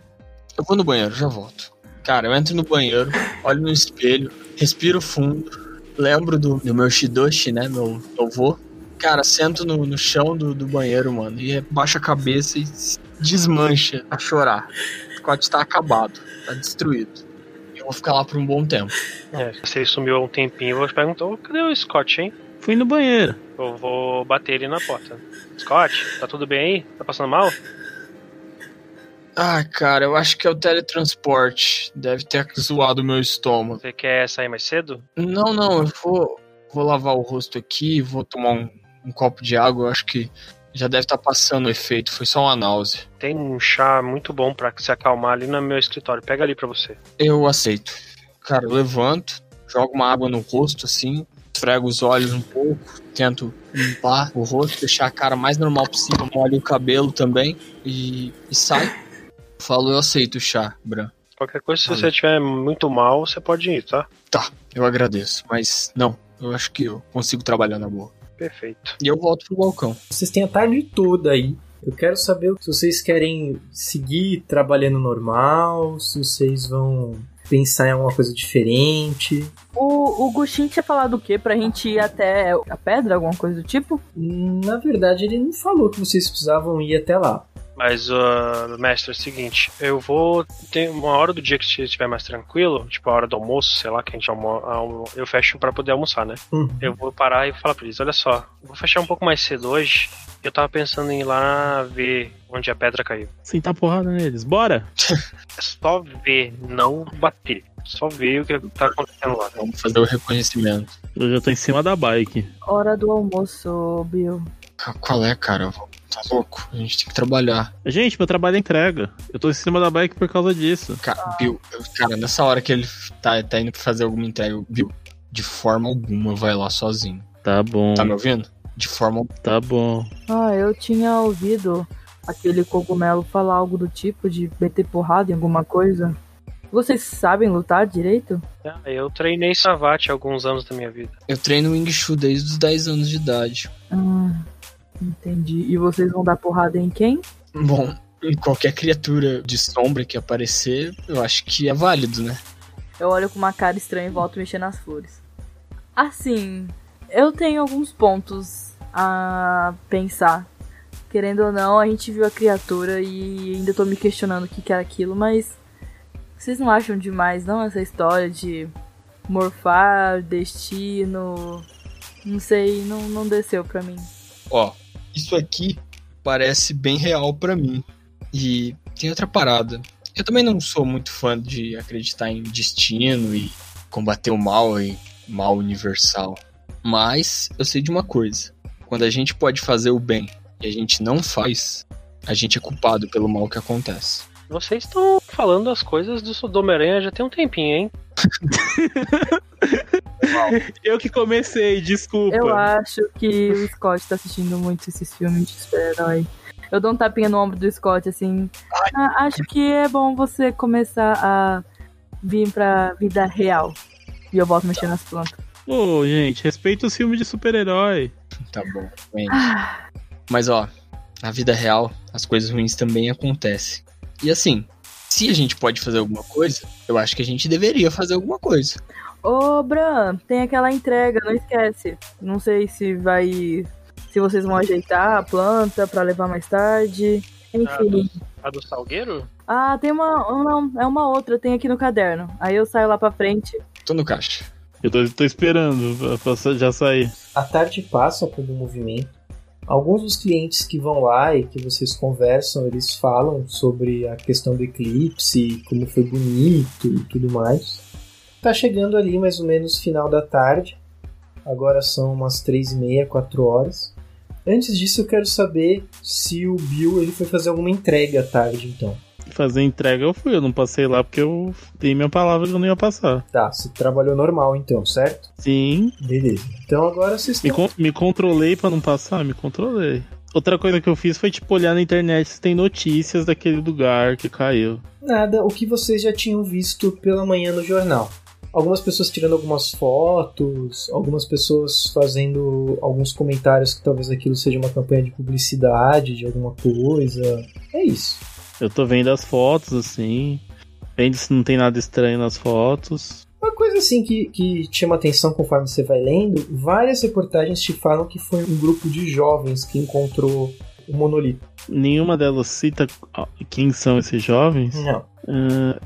Eu vou no banheiro, já volto. Cara, eu entro no banheiro, olho no espelho, respiro fundo, lembro do, do meu Shidoshi, né? Meu, meu avô. Cara, sento no, no chão do, do banheiro, mano, e baixa a cabeça e desmancha a chorar. O Scott tá acabado, tá destruído. Eu vou ficar lá por um bom tempo. É, se ele sumiu há um tempinho, eu vou perguntar, "Ô, cadê o Scott, hein? Fui no banheiro. Eu vou bater ele na porta. Scott, tá tudo bem aí? Tá passando mal? Ah, cara, eu acho que é o teletransporte. Deve ter zoado o meu estômago. Você quer sair mais cedo? Não, não, eu vou, vou lavar o rosto aqui, vou tomar um, um copo de água. Eu acho que já deve estar passando o efeito. Foi só uma náusea. Tem um chá muito bom pra se acalmar ali no meu escritório. Pega ali pra você. Eu aceito. Cara, eu levanto, jogo uma água no rosto assim, esfrego os olhos um pouco, tento limpar o rosto, deixar a cara mais normal possível, molho o cabelo também e, e saio. Falo, eu aceito o chá, Bran. Qualquer coisa, se você estiver muito mal, você pode ir, tá? Tá, eu agradeço, mas não, eu acho que eu consigo trabalhar na boa. Perfeito. E eu volto pro balcão. Vocês têm a tarde toda aí. Eu quero saber se vocês querem seguir trabalhando normal, se vocês vão pensar em alguma coisa diferente. O, o Gushin tinha falado o quê? Pra gente ir até a pedra, alguma coisa do tipo? Na verdade, ele não falou que vocês precisavam ir até lá. Mas, uh, mestre, é o seguinte, eu vou. Tem uma hora do dia que você estiver mais tranquilo, tipo a hora do almoço, sei lá, que a gente almo almo- eu fecho pra poder almoçar, né? Uhum. Eu vou parar e falar pra eles: olha só, eu vou fechar um pouco mais cedo hoje. Eu tava pensando em ir lá ver onde a pedra caiu. Sentar porrada neles. Bora! (laughs) É só ver, não bater. Só ver o que tá acontecendo lá. Vamos fazer o reconhecimento. Eu já tô em cima da bike. Hora do almoço, Bill. Qual é, cara? Tá louco? A gente tem que trabalhar. Gente, meu trabalho é entrega. Eu tô em cima da bike por causa disso. Ca- Bill, eu- cara, nessa hora que ele tá, tá indo fazer alguma entrega, Bill, de forma alguma vai lá sozinho. Tá bom. Tá me ouvindo? De forma Tá bom. Ah, eu tinha ouvido aquele cogumelo falar algo do tipo de meter porrada em alguma coisa. Vocês sabem lutar direito? Ah, Eu treinei Savate há alguns anos da minha vida. Eu treino Wing Chun desde os 10 anos de idade. Ah, entendi. E vocês vão dar porrada em quem? Bom, em qualquer criatura de sombra que aparecer, eu acho que é válido, né? Eu olho com uma cara estranha e volto mexendo nas flores. Assim, eu tenho alguns pontos a pensar. Querendo ou não, a gente viu a criatura e ainda tô me questionando o que, que era aquilo, mas vocês não acham demais, não, essa história de morfar, destino. Não sei, não, não desceu pra mim. Ó, isso aqui parece bem real pra mim. E tem outra parada. Eu também não sou muito fã de acreditar em destino e combater o mal e mal universal. Mas eu sei de uma coisa: quando a gente pode fazer o bem e a gente não faz, a gente é culpado pelo mal que acontece. Vocês estão falando as coisas do Homem-Aranha já tem um tempinho, hein? (laughs) Eu que comecei, desculpa. Eu acho que o Scott tá assistindo muito esses filmes de super-herói. Eu dou um tapinha no ombro do Scott, assim. "Ah, acho que é bom você começar a vir pra vida real. E eu volto mexendo nas plantas. Ô, gente, respeita os filmes de super-herói. Tá bom, Wendy. Mas ó, na vida real, as coisas ruins também acontecem. E assim, se a gente pode fazer alguma coisa, eu acho que a gente deveria fazer alguma coisa. Ô, Bran, tem aquela entrega, não esquece. Não sei se vai. Se vocês vão ajeitar a planta pra levar mais tarde. Enfim. A do Salgueiro? Ah, tem uma. Não, é uma outra, tem aqui no caderno. Aí eu saio lá pra frente. Tô no caixa. Eu tô, tô esperando pra- pra já sair. A tarde passa por um movimento. Alguns dos clientes que vão lá e que vocês conversam, eles falam sobre a questão do eclipse, como foi bonito e tudo mais. Tá chegando ali mais ou menos final da tarde. Agora são umas três e meia, quatro horas. Antes disso, eu quero saber se o Bill ele foi fazer alguma entrega à tarde, então. Fazer entrega eu fui, eu não passei lá porque eu dei minha palavra que eu não ia passar. Tá, você trabalhou normal então, certo? Sim. Beleza. Então agora vocês Me, estão. con- me controlei pra não passar, me controlei. Outra coisa que eu fiz foi, tipo, olhar na internet se tem notícias daquele lugar que caiu. Nada, o que vocês já tinham visto pela manhã no jornal. Algumas pessoas tirando algumas fotos, algumas pessoas fazendo alguns comentários que talvez aquilo seja uma campanha de publicidade de alguma coisa. É isso. Eu tô vendo as fotos, assim. Vendo se não tem nada estranho nas fotos. Uma coisa assim que, que chama atenção conforme você vai lendo, várias reportagens te falam que foi um grupo de jovens que encontrou o monolito. Nenhuma delas cita quem são esses jovens. Não,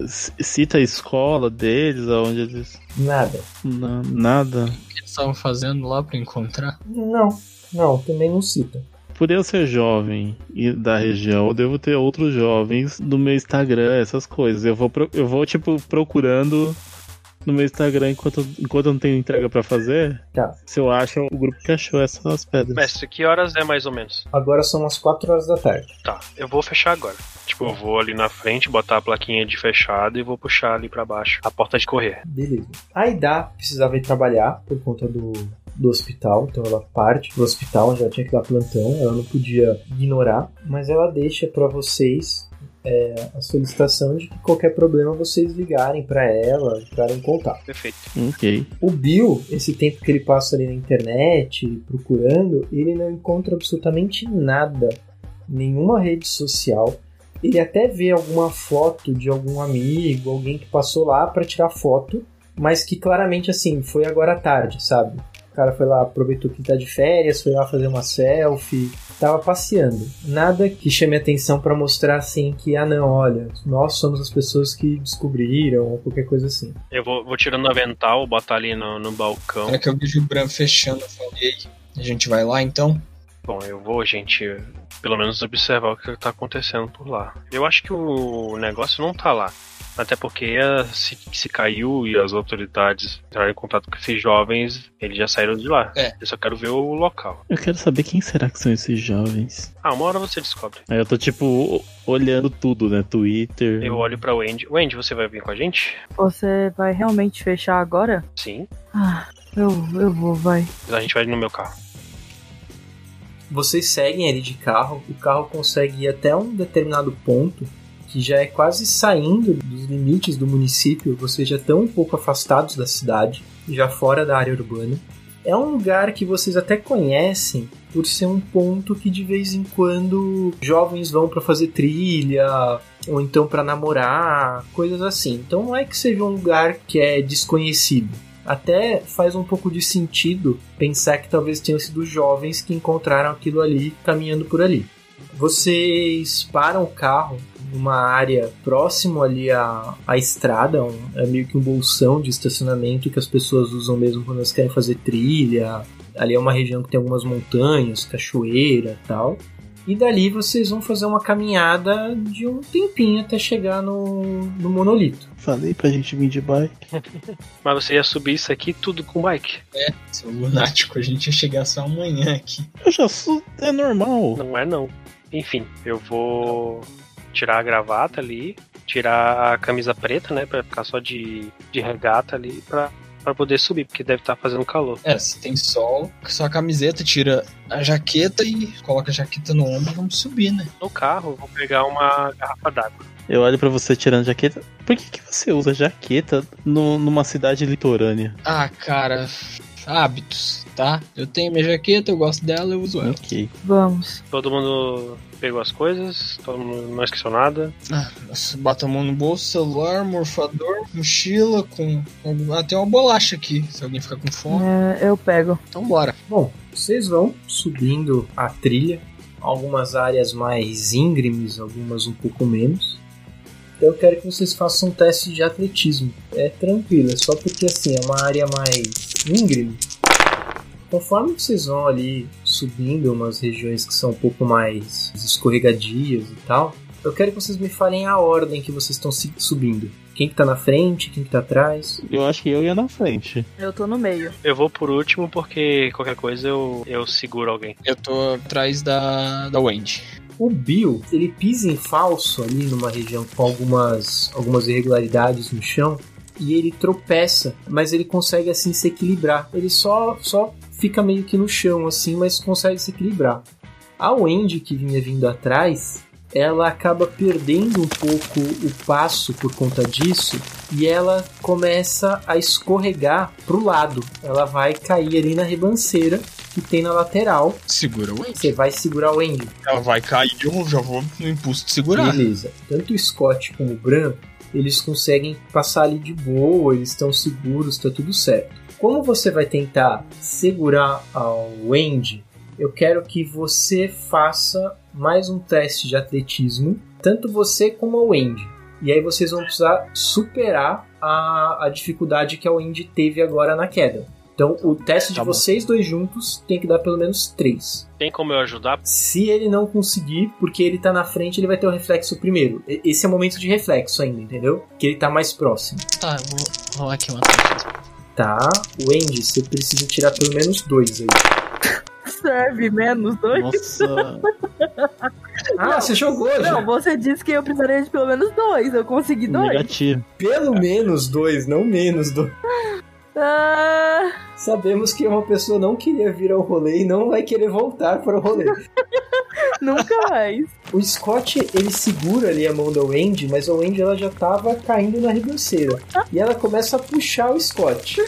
c- cita a escola deles, aonde eles. nada. Na- nada. O que eles estavam fazendo lá pra encontrar? Não, não, também não cita. Por eu ser jovem e da região, eu devo ter outros jovens no meu Instagram, essas coisas. Eu vou, eu vou tipo, procurando no meu Instagram enquanto, enquanto eu não tenho entrega pra fazer. Tá. Se eu acho o grupo que achou essas pedras. Mestre, que horas é mais ou menos? Agora são umas 4 horas da tarde. Tá, eu vou fechar agora. Tipo, eu vou ali na frente, botar a plaquinha de fechado e vou puxar ali pra baixo a porta de correr. Beleza. A Ida precisava ir trabalhar por conta do, do hospital, então ela parte do hospital, já tinha que dar plantão, ela não podia ignorar, mas ela deixa pra vocês é, a solicitação de que qualquer problema vocês ligarem pra ela, entrarem em contato. Perfeito. Ok. O Bill, esse tempo que ele passa ali na internet procurando, ele não encontra absolutamente nada, nenhuma rede social. Ele até vê alguma foto de algum amigo, alguém que passou lá pra tirar foto, mas que claramente assim foi agora à tarde, sabe? O cara foi lá, aproveitou que tá de férias, foi lá fazer uma selfie, tava passeando. Nada que chame atenção pra mostrar assim que, ah não, olha, nós somos as pessoas que descobriram, ou qualquer coisa assim. Eu vou, vou tirando o avental, botar ali no, no balcão. Será que eu vejo o Bran fechando? Eu falei, a gente vai lá então? Bom, eu vou, gente, pelo menos observar o que tá acontecendo por lá. Eu acho que o negócio não tá lá. Até porque eh, se, se caiu e as autoridades entraram em contato com esses jovens, eles já saíram de lá. É. Eu só quero ver o local. Eu quero saber quem será que são esses jovens. Ah, uma hora você descobre. Aí eu tô, tipo, olhando tudo, né? Twitter. Eu olho pra Wendy. Wendy, você vai vir com a gente? Você vai realmente fechar agora? Sim. Ah, eu, eu vou, vai. A gente vai no meu carro. Vocês seguem ali de carro, o carro consegue ir até um determinado ponto que já é quase saindo limites do município, vocês já estão um pouco afastados da cidade, já fora da área urbana. É um lugar que vocês até conhecem por ser um ponto que de vez em quando jovens vão para fazer trilha ou então para namorar, coisas assim. Então não é que seja um lugar que é desconhecido. Até faz um pouco de sentido pensar que talvez tenham sido jovens que encontraram aquilo ali caminhando por ali. Vocês param o carro numa área próximo ali à, à estrada, um, é meio que um bolsão de estacionamento que as pessoas usam mesmo quando elas querem fazer trilha. Ali é uma região que tem algumas montanhas, cachoeira e tal. E dali vocês vão fazer uma caminhada de um tempinho até chegar no, no monolito. Falei pra gente vir de bike. (laughs) Mas você ia subir isso aqui tudo com bike? É, seu lunático, a gente ia chegar só amanhã aqui. Eu já sou. É normal. Não é não. Enfim, eu vou tirar a gravata ali, tirar a camisa preta, né, Pra ficar só de, de regata ali, pra, pra poder subir, porque deve estar fazendo calor. É, se tem sol, só a camiseta, tira a jaqueta e coloca a jaqueta no ombro e vamos subir, né? No carro, vou pegar uma garrafa d'água. Eu olho pra você tirando jaqueta. Por que, que você usa jaqueta no- numa cidade litorânea? Ah, cara, hábitos, tá? Eu tenho minha jaqueta, eu gosto dela, eu uso ela. Ok. Vamos. Todo mundo pegou as coisas, todo mundo não esqueceu nada. Ah, nossa, bota a mão no bolso, celular, morfador, mochila, com. com ah, uma bolacha aqui, se alguém ficar com fome. É, eu pego. Então bora. Bom, vocês vão subindo a trilha, algumas áreas mais íngremes, algumas um pouco menos. Eu quero que vocês façam um teste de atletismo. É tranquilo, é só porque assim é uma área mais íngreme. Conforme vocês vão ali subindo umas regiões que são um pouco mais escorregadias e tal, eu quero que vocês me falem a ordem que vocês estão subindo. Quem que tá na frente, quem que tá atrás. Eu acho que eu ia na frente. Eu tô no meio. Eu vou por último porque qualquer coisa eu, eu seguro alguém. Eu tô atrás da, da Wendy. O Bill, ele pisa em falso ali numa região com algumas, algumas irregularidades no chão e ele tropeça, mas ele consegue assim se equilibrar. Ele só, só fica meio que no chão assim, mas consegue se equilibrar. A Wendy que vinha vindo atrás, ela acaba perdendo um pouco o passo por conta disso e ela começa a escorregar pro lado. Ela vai cair ali na ribanceira que tem na lateral. Segura o Wendy. Você vai segurar o Wendy. Ela vai cair, eu já vou no impulso de segurar. Beleza. Tanto o Scott como o Bran, eles conseguem passar ali de boa, eles estão seguros, tá tudo certo. Como você vai tentar segurar ao Wendy, eu quero que você faça mais um teste de atletismo, tanto você como a Wendy. E aí vocês vão precisar superar a, a dificuldade que a Wendy teve agora na queda. Então o teste de Tá bom. vocês dois juntos tem que dar pelo menos 3. Tem como eu ajudar? Se ele não conseguir, porque ele tá na frente, ele vai ter o reflexo primeiro. Esse é o momento de reflexo ainda, entendeu? Que ele tá mais próximo. Tá, eu vou rolar aqui um atletismo. Tá, Wendy, você precisa tirar pelo menos dois aí. Serve menos dois. Nossa. Ah, você jogou já? Não, você disse que eu precisaria de pelo menos dois. Eu consegui dois. Negativo. Pelo menos dois, não menos dois. Ah, Sabemos que uma pessoa não queria vir ao rolê e não vai querer voltar para o rolê. (laughs) nunca mais. O Scott, ele segura ali a mão da Wendy, mas a Wendy ela já tava caindo na ribanceira. E ela começa a puxar o Scott.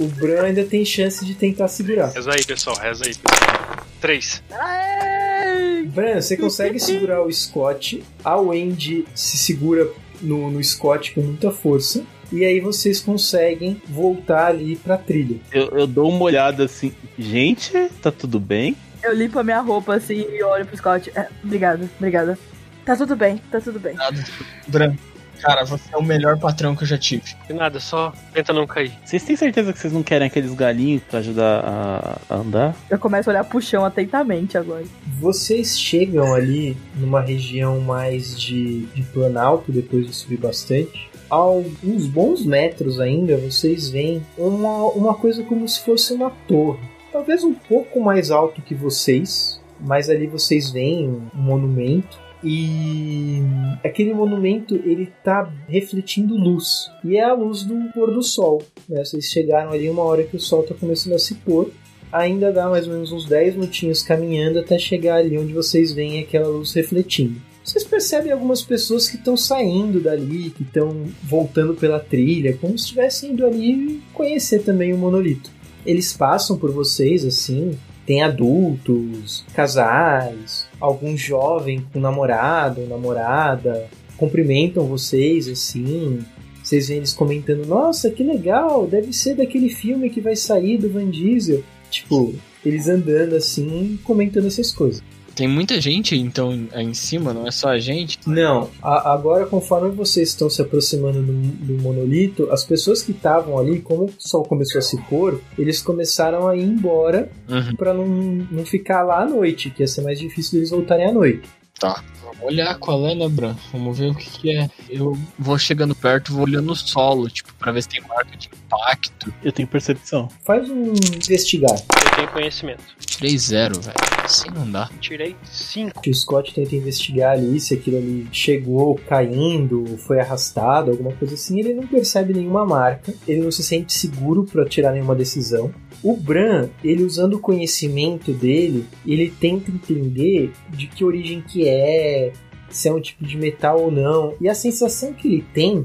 O Bran ainda tem chance de tentar segurar. Reza aí, pessoal, reza aí. pessoal. Três. Aê! Bran, você consegue segurar o Scott, a Wendy se segura no, no Scott com muita força, e aí vocês conseguem voltar ali pra trilha. Eu, eu dou uma olhada assim. Gente, tá tudo bem? Eu limpo a minha roupa assim e olho pro Scott. É, obrigada, obrigada. Tá tudo bem, tá tudo bem. Nada. Bran, cara, você é o melhor patrão que eu já tive. De nada, só tenta não cair. Vocês têm certeza que vocês não querem aqueles galinhos pra ajudar a, a andar? Eu começo a olhar pro chão atentamente agora. Vocês chegam ali numa região mais de, de planalto depois de subir bastante. A uns bons metros ainda, vocês veem uma, uma coisa como se fosse uma torre. Talvez um pouco mais alto que vocês, mas ali vocês veem um monumento e aquele monumento ele tá refletindo luz e é a luz do pôr do sol. Né? Vocês chegaram ali uma hora que o sol está começando a se pôr. Ainda dá mais ou menos uns 10 minutinhos caminhando até chegar ali onde vocês veem aquela luz refletindo. Vocês percebem algumas pessoas que estão saindo dali, que estão voltando pela trilha, como se estivessem indo ali conhecer também o monolito. Eles passam por vocês assim, tem adultos, casais, algum jovem com namorado, namorada, cumprimentam vocês assim. Vocês veem eles comentando: Nossa, que legal, deve ser daquele filme que vai sair do Van Diesel. Tipo, eles andando assim, comentando essas coisas. Tem muita gente, então, aí em cima, não é só a gente? Não, a, agora conforme vocês estão se aproximando do, do monolito, as pessoas que estavam ali, como o sol começou a se pôr, eles começaram a ir embora Uhum. pra não, não ficar lá à noite, que ia ser mais difícil eles voltarem à noite. Tá. Vamos olhar qual é, né, Bran? Vamos ver o que, que é. Eu vou chegando perto, vou olhando o solo, tipo, pra ver se tem marca de impacto. Eu tenho percepção. Faz um investigar. Eu tenho conhecimento. Tirei zero, velho. Assim não dá. Tirei 5. O Scott tenta investigar ali se aquilo ali chegou caindo, foi arrastado, alguma coisa assim. Ele não percebe nenhuma marca, ele não se sente seguro para tirar nenhuma decisão. O Bran, ele usando o conhecimento dele, ele tenta entender de que origem que é, se é um tipo de metal ou não. E a sensação que ele tem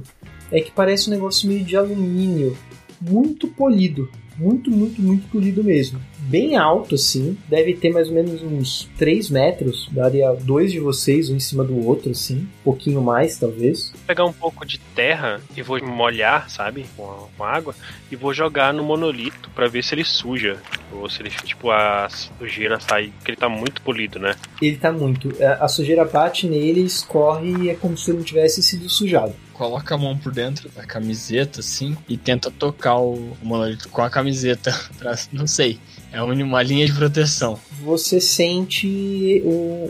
é que parece um negócio meio de alumínio, muito polido. Muito, muito, muito polido mesmo. Bem alto, assim. Deve ter mais ou menos uns 3 metros. Daria dois de vocês, um em cima do outro, assim. Um pouquinho mais, talvez. Vou pegar um pouco de terra e vou molhar, sabe, com, a- com água, e vou jogar no monolito pra ver se ele suja. Ou se ele, tipo, a sujeira sai, porque ele tá muito polido, né? Ele tá muito. A a sujeira bate nele, escorre e é como se ele não tivesse sido sujado. Coloca a mão por dentro da camiseta, assim, e tenta tocar o monolito com a camiseta. (laughs) Pra, não sei. É uma linha de proteção. Você sente o,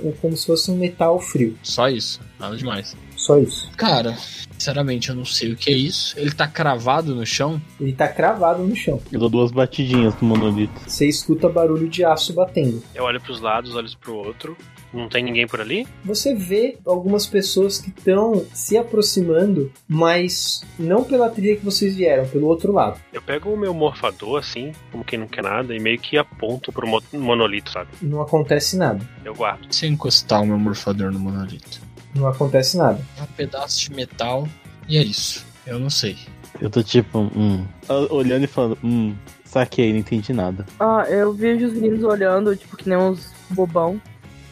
o- como se fosse um metal frio. Só isso. Nada demais. Só isso. Cara, sinceramente, eu não sei o que é isso. Ele tá cravado no chão? Ele tá cravado no chão. Eu dou duas batidinhas no monolito. Você escuta barulho de aço batendo. Eu olho pros lados, olho pro outro. Não tem ninguém por ali? Você vê algumas pessoas que estão se aproximando, mas não pela trilha que vocês vieram, pelo outro lado. Eu pego o meu morfador, assim, como quem não quer nada, e meio que aponto pro mo- monolito, sabe? Não acontece nada. Eu guardo. Se encostar o meu morfador no monolito. Não acontece nada. É um pedaço de metal e é isso. Eu não sei. Eu tô tipo, hum. Olhando e falando, hum, saquei, não entendi nada. Ah, eu vejo os meninos olhando, tipo, que nem uns bobão.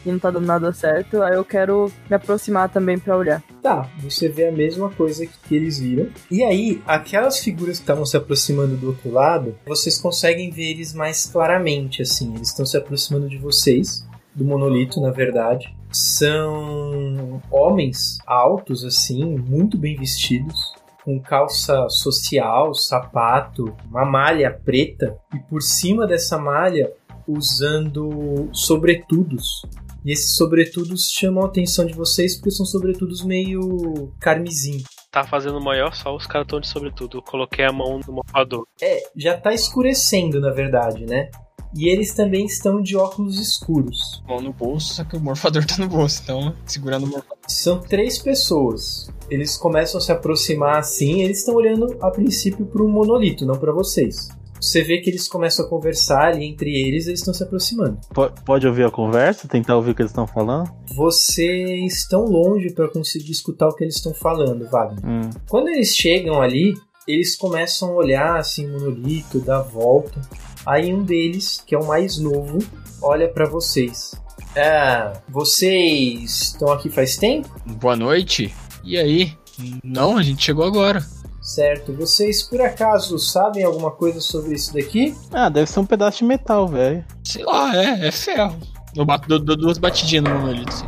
E não tá dando nada certo. Aí eu quero me aproximar também pra olhar. Tá, você vê a mesma coisa que eles viram. E aí, aquelas figuras que estavam se aproximando do outro lado, vocês conseguem ver eles mais claramente, assim. Eles estão se aproximando de vocês, do monolito, na verdade. São homens altos, assim, muito bem vestidos. Com calça social, sapato, uma malha preta. E por cima dessa malha, usando sobretudos. E esses sobretudos chamam a atenção de vocês porque são sobretudos meio carmesim. Tá fazendo maior sol, os caras tão de sobretudo. Eu coloquei a mão no morfador. É, já tá escurecendo na verdade, né? E eles também estão de óculos escuros. Mão no bolso, só que o morfador tá no bolso, então segurando o morfador. São três pessoas. Eles começam a se aproximar assim, eles estão olhando a princípio para um monolito, não para vocês. Você vê que eles começam a conversar e entre eles eles estão se aproximando. Po- Pode ouvir a conversa? Tentar ouvir o que eles estão falando? Vocês estão longe para conseguir escutar o que eles estão falando, Wagner. Hum. Quando eles chegam ali, eles começam a olhar assim o monolito, dar a volta. Aí um deles, que é o mais novo, olha pra vocês. Ah, vocês estão aqui faz tempo? Boa noite. E aí? Não, a gente chegou agora. Certo. Vocês por acaso sabem alguma coisa sobre isso daqui? Ah, deve ser um pedaço de metal, velho. Sei lá, é, é ferro. Eu bato, dou, dou duas batidinhas no monolito, assim.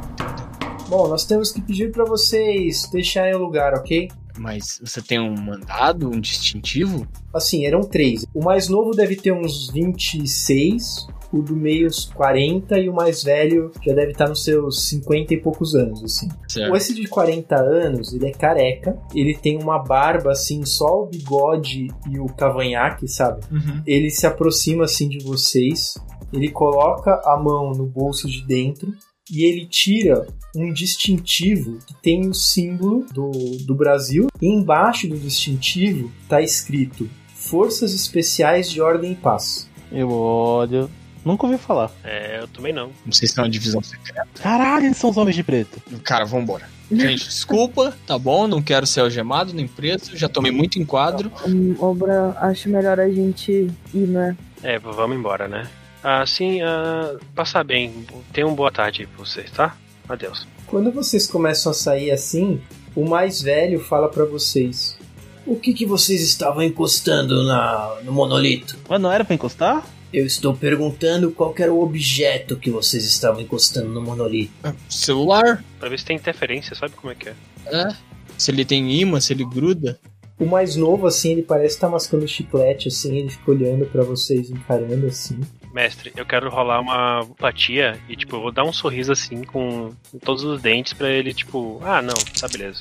Bom, nós temos que pedir pra vocês deixarem o lugar, ok? Mas você tem um mandado, um distintivo? Assim, eram três. O mais novo deve ter uns 26, o do meio uns 40 e o mais velho já deve estar nos seus 50 e poucos anos, assim. Certo. Esse de 40 anos, ele é careca, ele tem uma barba assim, só o bigode e o cavanhaque, sabe? Uhum. Ele se aproxima assim de vocês, ele coloca a mão no bolso de dentro e ele tira um distintivo que tem o símbolo do, do Brasil. E embaixo do distintivo tá escrito Forças Especiais de Ordem e Paz. Eu olho. Nunca ouvi falar. É, eu também não. Não sei se é uma divisão secreta. Caralho, eles são os homens de preto. Cara, vambora. Gente, desculpa, tá bom? Não quero ser algemado nem preso. Já tomei muito enquadro. Hum, Obra, acho melhor a gente ir, né? É, vamos embora, né? Assim, ah, passar bem. Tenha uma boa tarde aí pra vocês, tá? Adeus. Quando vocês começam a sair assim, o mais velho fala pra vocês: O que, que vocês estavam encostando na, no monolito? Mas não era pra encostar? Eu estou perguntando qual que era o objeto que vocês estavam encostando no monolito. Celular? Pra ver se tem interferência, sabe como é que é? É. Se ele tem imã, se ele gruda. O mais novo, assim, ele parece estar mascando chiclete, assim, ele fica olhando pra vocês, encarando assim. Mestre, eu quero rolar uma empatia e, tipo, eu vou dar um sorriso assim com todos os dentes pra ele, tipo, ah, não, tá beleza.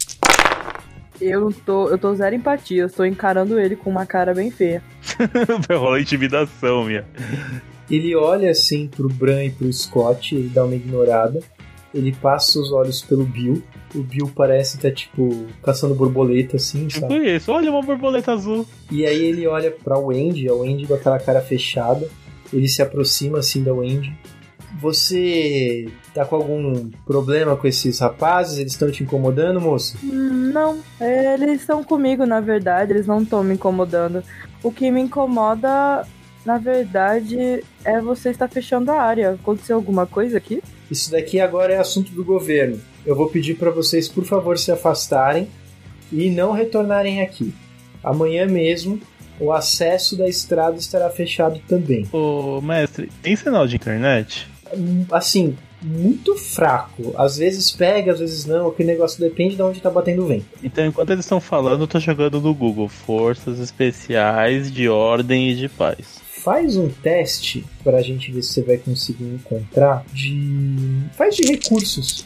Eu tô, eu tô zero empatia, eu tô encarando ele com uma cara bem feia. (laughs) Vai rolar intimidação, minha. Ele olha assim pro Bran e pro Scott, ele dá uma ignorada. Ele passa os olhos pelo Bill. O Bill parece estar, tipo, caçando borboleta, assim, sabe? foi isso? Olha uma borboleta azul. E aí ele olha pra Wendy, a Wendy com aquela cara fechada. Ele se aproxima assim da Wendy. Você tá com algum problema com esses rapazes? Eles estão te incomodando, moço? Não, eles estão comigo, na verdade, eles não estão me incomodando. O que me incomoda, na verdade, é você estar fechando a área. Aconteceu alguma coisa aqui? Isso daqui agora é assunto do governo. Eu vou pedir pra vocês, por favor, se afastarem e não retornarem aqui. Amanhã mesmo, o acesso da estrada estará fechado também. Ô, mestre, tem sinal de internet? Assim, muito fraco. Às vezes pega, às vezes não. Aquele negócio depende de onde tá batendo o vento. Então, enquanto eles estão falando, eu tô jogando no Google Forças Especiais de Ordem e de Paz. Faz um teste pra gente ver se você vai conseguir encontrar de. Faz de recursos.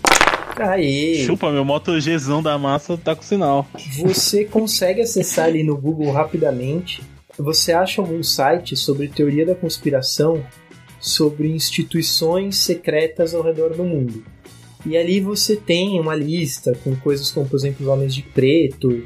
Aê! Chupa, meu Moto Gzão da massa tá com sinal. Você consegue acessar ali no Google rapidamente. Você acha algum site sobre teoria da conspiração sobre instituições secretas ao redor do mundo. E ali você tem uma lista com coisas como, por exemplo, os Homens de Preto.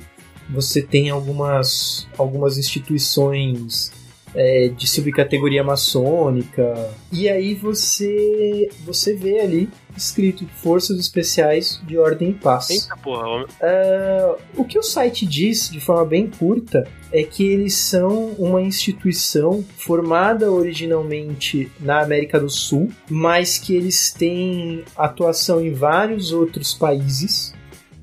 Você tem algumas, algumas instituições é, de subcategoria maçônica. E aí você você vê ali escrito Forças Especiais de Ordem e Paz. Eita porra. Ah, o que o site diz, de forma bem curta, é que eles são uma instituição formada originalmente na América do Sul, mas que eles têm atuação em vários outros países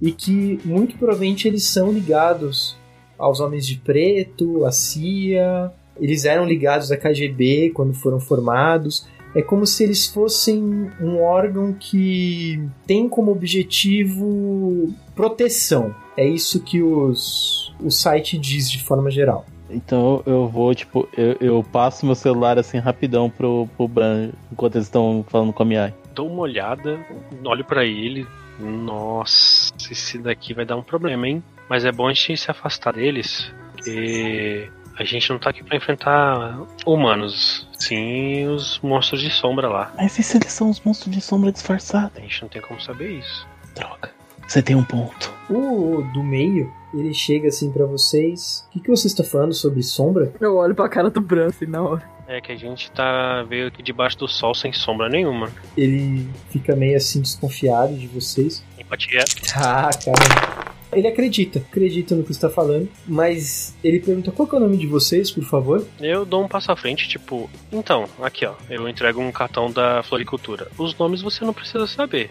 e que muito provavelmente eles são ligados aos Homens de Preto, à CIA, eles eram ligados à KGB quando foram formados. É como se eles fossem um órgão que tem como objetivo proteção. É isso que os, o site diz de forma geral. Então eu vou, tipo, eu, eu passo meu celular assim rapidão pro, pro Bran enquanto eles estão falando com a Miai. Dou uma olhada, olho pra ele. Nossa, esse daqui vai dar um problema, hein? Mas é bom a gente se afastar deles, porque a gente não tá aqui pra enfrentar humanos, sim os monstros de sombra lá. Mas e se eles são os monstros de sombra disfarçados? A gente não tem como saber isso. Droga. Você tem um ponto. O do meio, ele chega assim pra vocês. O que, que você está falando sobre sombra? Eu olho pra cara do Bran assim na hora. É que a gente tá veio aqui debaixo do sol sem sombra nenhuma. Ele fica meio assim desconfiado de vocês. Empatia. Ah, cara. Ele acredita, acredita no que você está falando, mas ele pergunta qual que é o nome de vocês, por favor. Eu dou um passo à frente, tipo, então, aqui ó, eu entrego um cartão da floricultura. Os nomes você não precisa saber.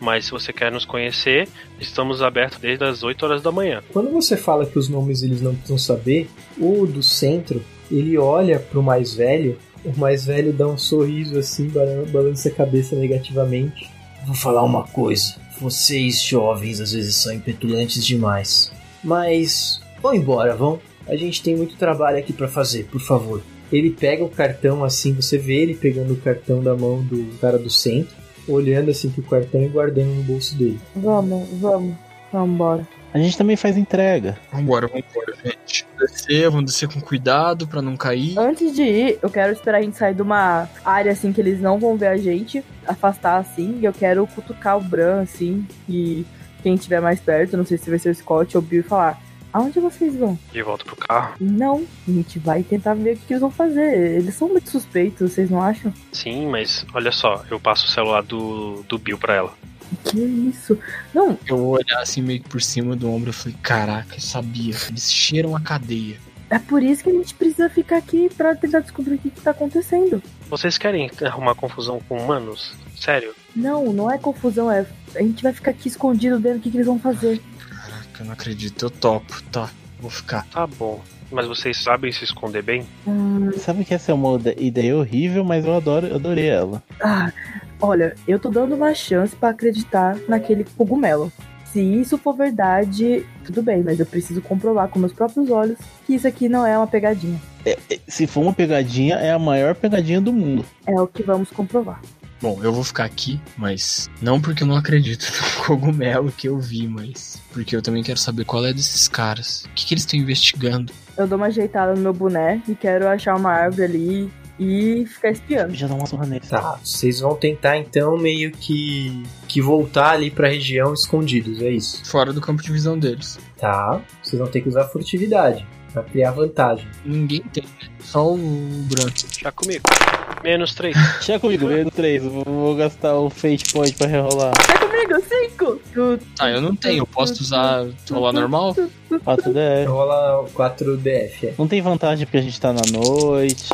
Mas se você quer nos conhecer, estamos abertos desde as 8 horas da manhã. Quando você fala que os nomes eles não precisam saber, o do centro, ele olha pro mais velho, o mais velho dá um sorriso assim, balan- balança a cabeça negativamente. Vou falar uma coisa. Vocês jovens às vezes são impetulantes demais. Mas vão embora, vão. A gente tem muito trabalho aqui pra fazer, por favor. Ele pega o cartão assim, você vê ele pegando o cartão da mão do cara do centro, olhando assim pro cartão e guardando no bolso dele. Vamos, vamos. Vamos embora. A gente também faz entrega. Vambora, vambora, gente. Descer, vamos descer com cuidado pra não cair. Antes de ir, eu quero esperar a gente sair de uma área assim que eles não vão ver a gente, afastar assim, e eu quero cutucar o Bran assim, e quem estiver mais perto, não sei se vai ser o Scott ou o Bill, e falar: Aonde vocês vão? E volta pro carro. Não, a gente vai tentar ver o que eles vão fazer. Eles são muito suspeitos, vocês não acham? Sim, mas olha só, eu passo o celular do, do Bill pra ela. Que isso? Não, Eu vou olhar assim meio que por cima do ombro e falei, caraca, eu sabia. Eles cheiram a cadeia. é por isso que a gente precisa ficar aqui pra tentar descobrir o que, que tá acontecendo. Vocês querem arrumar confusão com humanos? Sério? Não, não é confusão, é. A gente vai ficar aqui escondido vendo o que, que eles vão fazer. Caraca, eu não acredito, eu topo. Tá, vou ficar. Tá bom. Mas vocês sabem se esconder bem? Hum, Sabe que essa é uma ide- ideia horrível, mas eu adoro, eu adorei ela. ah, olha, eu tô dando uma chance pra acreditar naquele cogumelo. Se isso for verdade, tudo bem, mas eu preciso comprovar com meus próprios olhos que isso aqui não é uma pegadinha. Se for uma pegadinha, é a maior pegadinha do mundo. É o que vamos comprovar. Bom, eu vou ficar aqui, mas não porque eu não acredito (laughs) no cogumelo que eu vi, mas porque eu também quero saber qual é desses caras. O que, que eles estão investigando? Eu dou uma ajeitada no meu boné e quero achar uma árvore ali e ficar espiando. Já dá uma surra nele. Tá, vocês vão tentar então meio que que voltar ali pra região escondidos, é isso. Fora do campo de visão deles. Tá, vocês vão ter que usar furtividade pra criar vantagem. Ninguém tem, né? Só o branco. Já comigo. Menos três. (laughs) Chega comigo, menos 3. Vou gastar o Fate Point pra rerolar. Tá comigo, cinco! Ah, eu não tenho. Eu posso usar rolar normal? 4DF. Rola 4 DF, é. Não tem vantagem porque a gente tá na noite.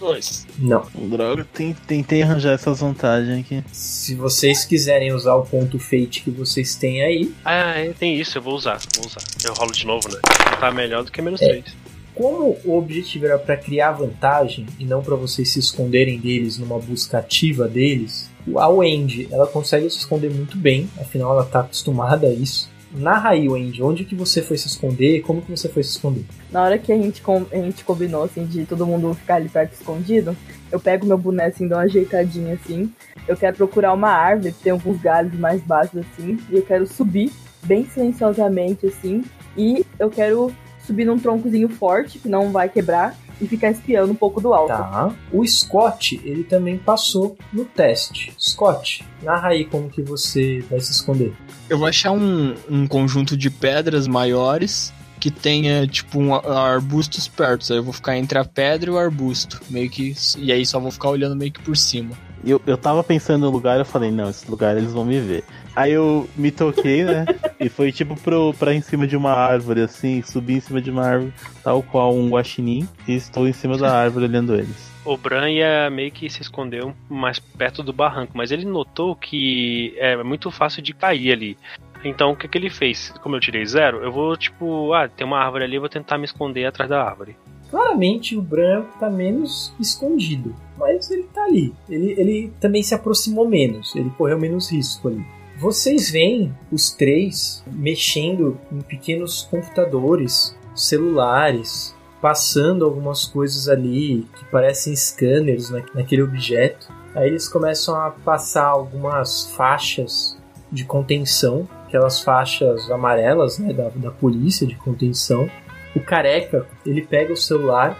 Dois. Não. Droga, tem- tentei arranjar essas vantagens aqui. Se vocês quiserem usar o ponto fate que vocês têm aí, Ah, é, tem isso, eu vou usar, vou usar. Eu rolo de novo, né? Tá melhor do que menos É. três. como o objetivo era pra criar vantagem e não pra vocês se esconderem deles numa busca ativa deles, a Wendy, ela consegue se esconder muito bem, afinal ela tá acostumada a isso. Narra aí, Wendy, onde que você foi se esconder? Como que você foi se esconder? Na hora que a gente, a gente combinou, assim, de todo mundo ficar ali perto escondido, eu pego meu boné, assim, dou uma ajeitadinha, assim. Eu quero procurar uma árvore que tem alguns galhos mais baixos, assim, e eu quero subir bem silenciosamente, assim, e eu quero subir num troncozinho forte, que não vai quebrar, e ficar espiando um pouco do alto. Tá. O Scott, ele também passou no teste. Scott, narra aí como que você vai se esconder. Eu vou achar um, um conjunto de pedras maiores que tenha, tipo, um arbustos perto. Aí eu vou ficar entre a pedra e o arbusto. Meio que. E aí só vou ficar olhando meio que por cima. Eu, eu tava pensando no lugar, eu falei, não, esse lugar eles vão me ver. Aí eu me toquei, né? e foi tipo pro, pra em cima de uma árvore, assim, subi em cima de uma árvore, tal qual um guaxinim, e estou em cima da árvore olhando eles. O Bran ia meio que se escondeu mais perto do barranco, mas ele notou que é muito fácil de cair ali. Então o que, que ele fez? Como eu tirei zero, eu vou tipo, ah, tem uma árvore ali, eu vou tentar me esconder atrás da árvore. Claramente o Bran tá menos escondido, mas ele tá ali. Ele, ele também se aproximou menos, ele correu menos risco ali. Vocês veem os três mexendo em pequenos computadores, celulares, passando algumas coisas ali que parecem scanners na- naquele objeto. Aí eles começam a passar algumas faixas de contenção, aquelas faixas amarelas né, da, da polícia de contenção. O careca, ele pega o celular,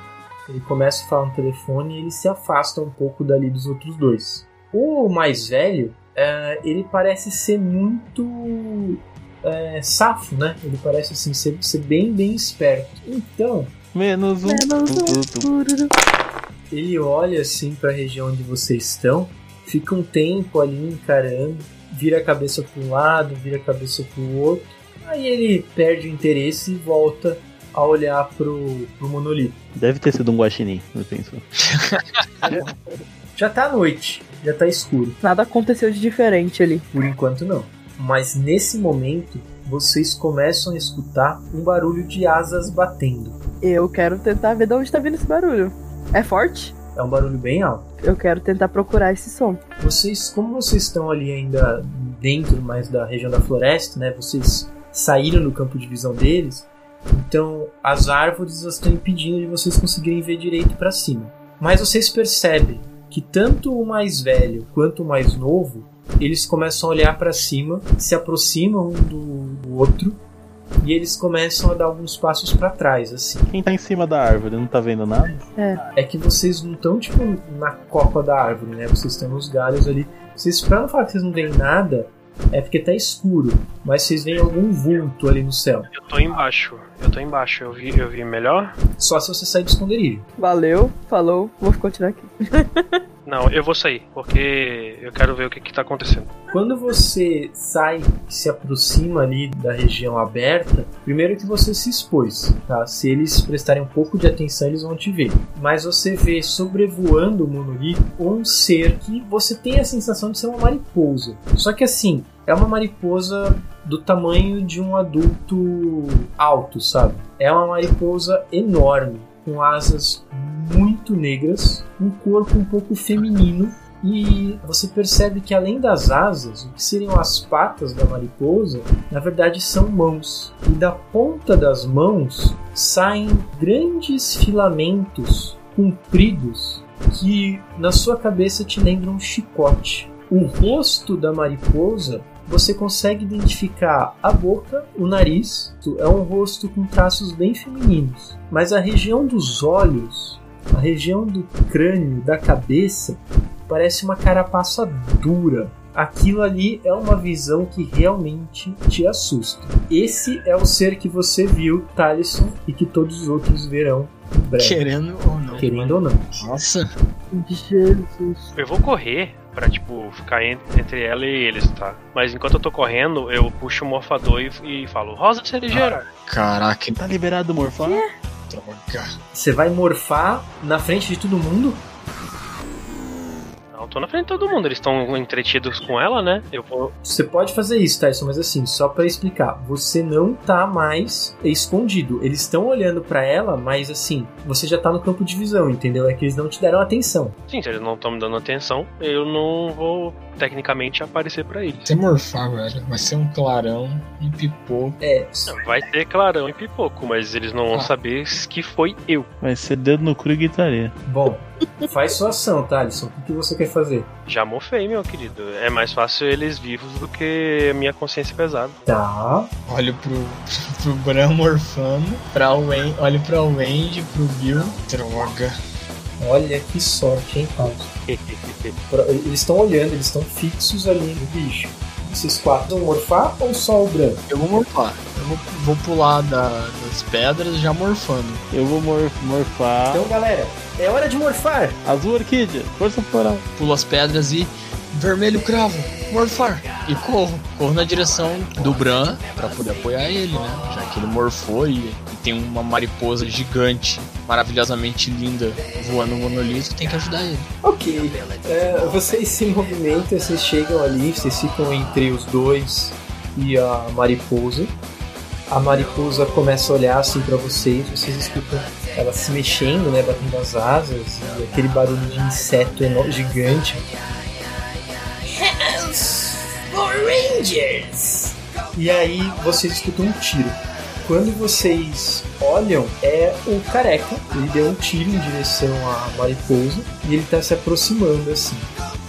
ele começa a falar no telefone e ele se afasta um pouco dali dos outros dois. O mais velho, é, ele parece ser muito é, safo, né? Ele parece assim ser, ser bem, bem esperto. Então, Menos um. Menos tu. ele olha assim para a região onde vocês estão, fica um tempo ali encarando, vira a cabeça para um lado, vira a cabeça para o outro. Aí ele perde o interesse e volta a olhar pro, pro monolito. Deve ter sido um guaxinim, eu penso. Já tá noite, já tá escuro. Nada aconteceu de diferente ali. Por enquanto não. Mas nesse momento vocês começam a escutar um barulho de asas batendo. Eu quero tentar ver de onde tá vindo esse barulho. É forte? É um barulho bem alto. Eu quero tentar procurar esse som. Vocês, como vocês estão ali ainda dentro mais da região da floresta, né? Vocês saíram do campo de visão deles. Então, as árvores estão impedindo de vocês conseguirem ver direito para cima. Mas vocês percebem que tanto o mais velho quanto o mais novo, eles começam a olhar para cima, se aproximam um do outro e eles começam a dar alguns passos para trás, assim. Quem tá em cima da árvore não tá vendo nada? É. É que vocês não estão tipo na copa da árvore, né? Vocês estão nos galhos ali. Vocês, pra não falar que vocês não veem nada, é porque tá escuro, mas vocês veem algum vulto ali no céu. Eu tô embaixo. Eu tô embaixo. Eu vi, eu vi melhor? Só se você sair do esconderijo. Valeu, falou, vou continuar aqui. (laughs) Não, eu vou sair, porque eu quero ver o que, que tá acontecendo. Quando você sai se aproxima ali da região aberta, primeiro que você se expôs, tá? Se eles prestarem um pouco de atenção, eles vão te ver. Mas você vê sobrevoando o monolito um ser que você tem a sensação de ser uma mariposa. Só que assim, é uma mariposa do tamanho de um adulto alto, sabe? É uma mariposa enorme, com asas muito negras, um corpo um pouco feminino e você percebe que além das asas, o que seriam as patas da mariposa, na verdade são mãos. E da ponta das mãos saem grandes filamentos compridos que na sua cabeça te lembram um chicote. O rosto da mariposa você consegue identificar a boca, o nariz, é um rosto com traços bem femininos, mas a região dos olhos, a região do crânio, da cabeça, parece uma carapaça dura. Aquilo ali é uma visão que realmente te assusta. Esse é o ser que você viu, Talisson, e que todos os outros verão breve. Querendo ou não. Querendo ou não. Nossa. Jesus. Eu vou correr pra, tipo, ficar en- entre ela e eles, tá? Mas enquanto eu tô correndo, eu puxo o morfador e, e falo, Rosa cerejeira. Caraca, Tá liberado morfar? Droga. Você vai morfar na frente de todo mundo? Não, eu tô na frente de todo mundo, eles estão entretidos com ela, né? Eu vou. Você pode fazer isso, Tyson, mas assim, só pra explicar, você não tá mais escondido. Eles estão olhando pra ela, mas assim, você já tá no campo de visão, entendeu? É que eles não te deram atenção. Sim, se eles não estão me dando atenção, eu não vou tecnicamente aparecer pra eles. Se morfar, velho, vai ser um clarão, um pipoco. É, Vai ter clarão e pipoco, mas eles não vão Ah. saber que foi eu. Vai ser dedo no cu e gritaria. bom, faz sua ação, Thalisson. O que, você quer fazer? Já mofei, meu querido. É mais fácil eles vivos do que a minha consciência pesada. Tá. Olho pro, (laughs) pro Bran morfando, pra Wendy, olho pra Wendy, pro Bill. Droga. Olha que sorte, hein, Paulo? (laughs) Eles estão olhando, eles estão fixos ali no bicho. Esses quatro vão morfar ou só o branco? Eu vou morfar. Eu vou, vou pular da- das pedras já morfando. Eu vou mor morfar. Então, galera, é hora de morfar. Azul Orquídea, força floral. Pulo as pedras e. Vermelho cravo, morfar. E corro. Corro na direção do Bran pra poder apoiar ele, né? Já que ele morfou e, e tem uma mariposa gigante, maravilhosamente linda, voando no monolito, tem que ajudar ele. Ok. É, vocês se movimentam, vocês chegam ali, vocês ficam entre os dois e a mariposa. A mariposa começa a olhar assim pra vocês, vocês escutam ela se mexendo, né, batendo as asas, e aquele barulho de inseto eno- gigante. Rangers! E aí vocês escutam um tiro. Quando vocês olham, é o careca. Ele deu um tiro em direção à mariposa e ele tá se aproximando assim.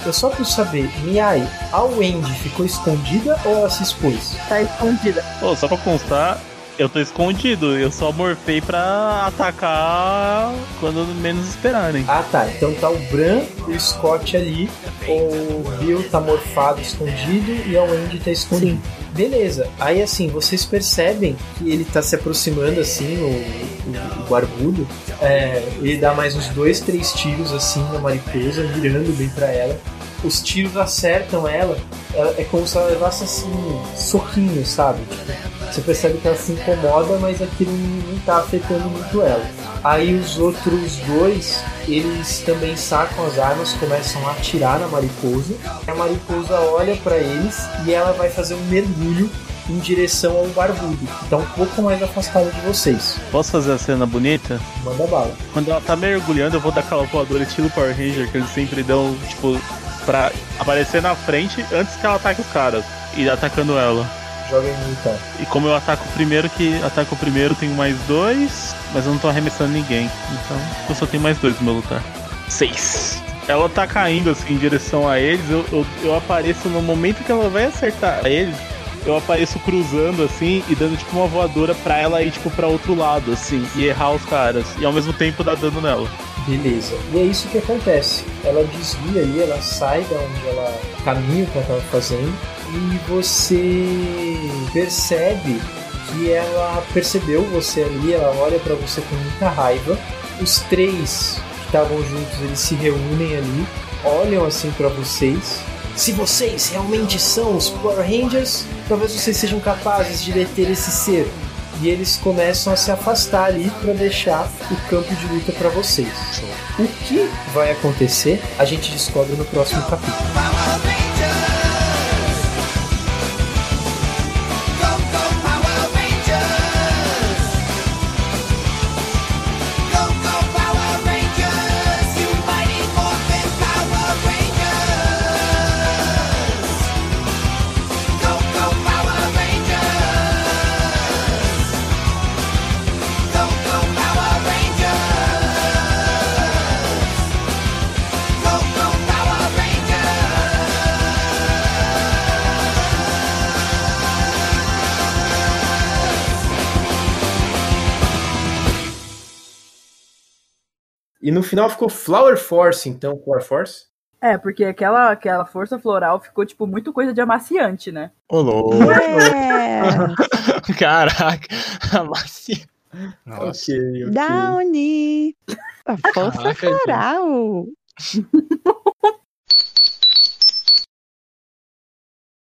Eu só quero saber, Miai, a Wendy ficou escondida ou ela se expôs? Tá escondida. Pô, só pra constar, eu tô escondido. Eu só morfei pra atacar quando menos esperarem. Ah tá, então tá o Bran e o Scott ali, o Bill tá morfado, escondido e a Wendy tá escondida. Beleza, aí assim, vocês percebem que ele tá se aproximando assim, o, o, o barbudo. É, ele dá mais uns dois, três tiros assim na mariposa, mirando bem pra ela. Os tiros acertam ela, ela- é como se ela levasse assim, soquinho, sabe? Tipo, você percebe que ela se incomoda, mas aquilo não tá afetando muito ela. Aí os outros dois, eles também sacam as armas, começam a atirar na mariposa. A mariposa olha pra eles e ela vai fazer um mergulho em direção ao barbudo, que tá um pouco mais afastado de vocês. Posso fazer a cena bonita? Manda bala. Quando ela tá mergulhando, eu vou dar aquela voadora estilo Power Ranger, que eles sempre dão, tipo, pra aparecer na frente antes que ela ataque os caras. E atacando ela. Joga em lutar. E como eu ataco o primeiro, que ataco o primeiro, tenho mais dois, mas eu não tô arremessando ninguém. Então eu só tenho mais dois no meu lutar. Seis. Ela tá caindo assim em direção a eles. Eu, eu, eu apareço no momento que ela vai acertar eles. Eu apareço cruzando assim e dando tipo uma voadora pra ela ir tipo pra outro lado, assim, e errar os caras. E ao mesmo tempo dar dano nela. Beleza. E é isso que acontece. Ela desvia ali, ela sai da onde ela caminha que ela estava fazendo e você percebe que ela percebeu você ali, ela olha para você com muita raiva. Os três que estavam juntos, eles se reúnem ali, olham assim para vocês. Se vocês realmente são os Power Rangers, talvez vocês sejam capazes de deter esse ser. E eles começam a se afastar ali para deixar o campo de luta para vocês. O que vai acontecer, a gente descobre no próximo capítulo. E no final ficou Flower Force, então, Flower Force? É, porque aquela, aquela força floral ficou, tipo, muito coisa de amaciante, né? Ô, louco. É. (laughs) Caraca, (laughs) amaciante. Ok, ok. Downy. A força Caraca, floral. (laughs)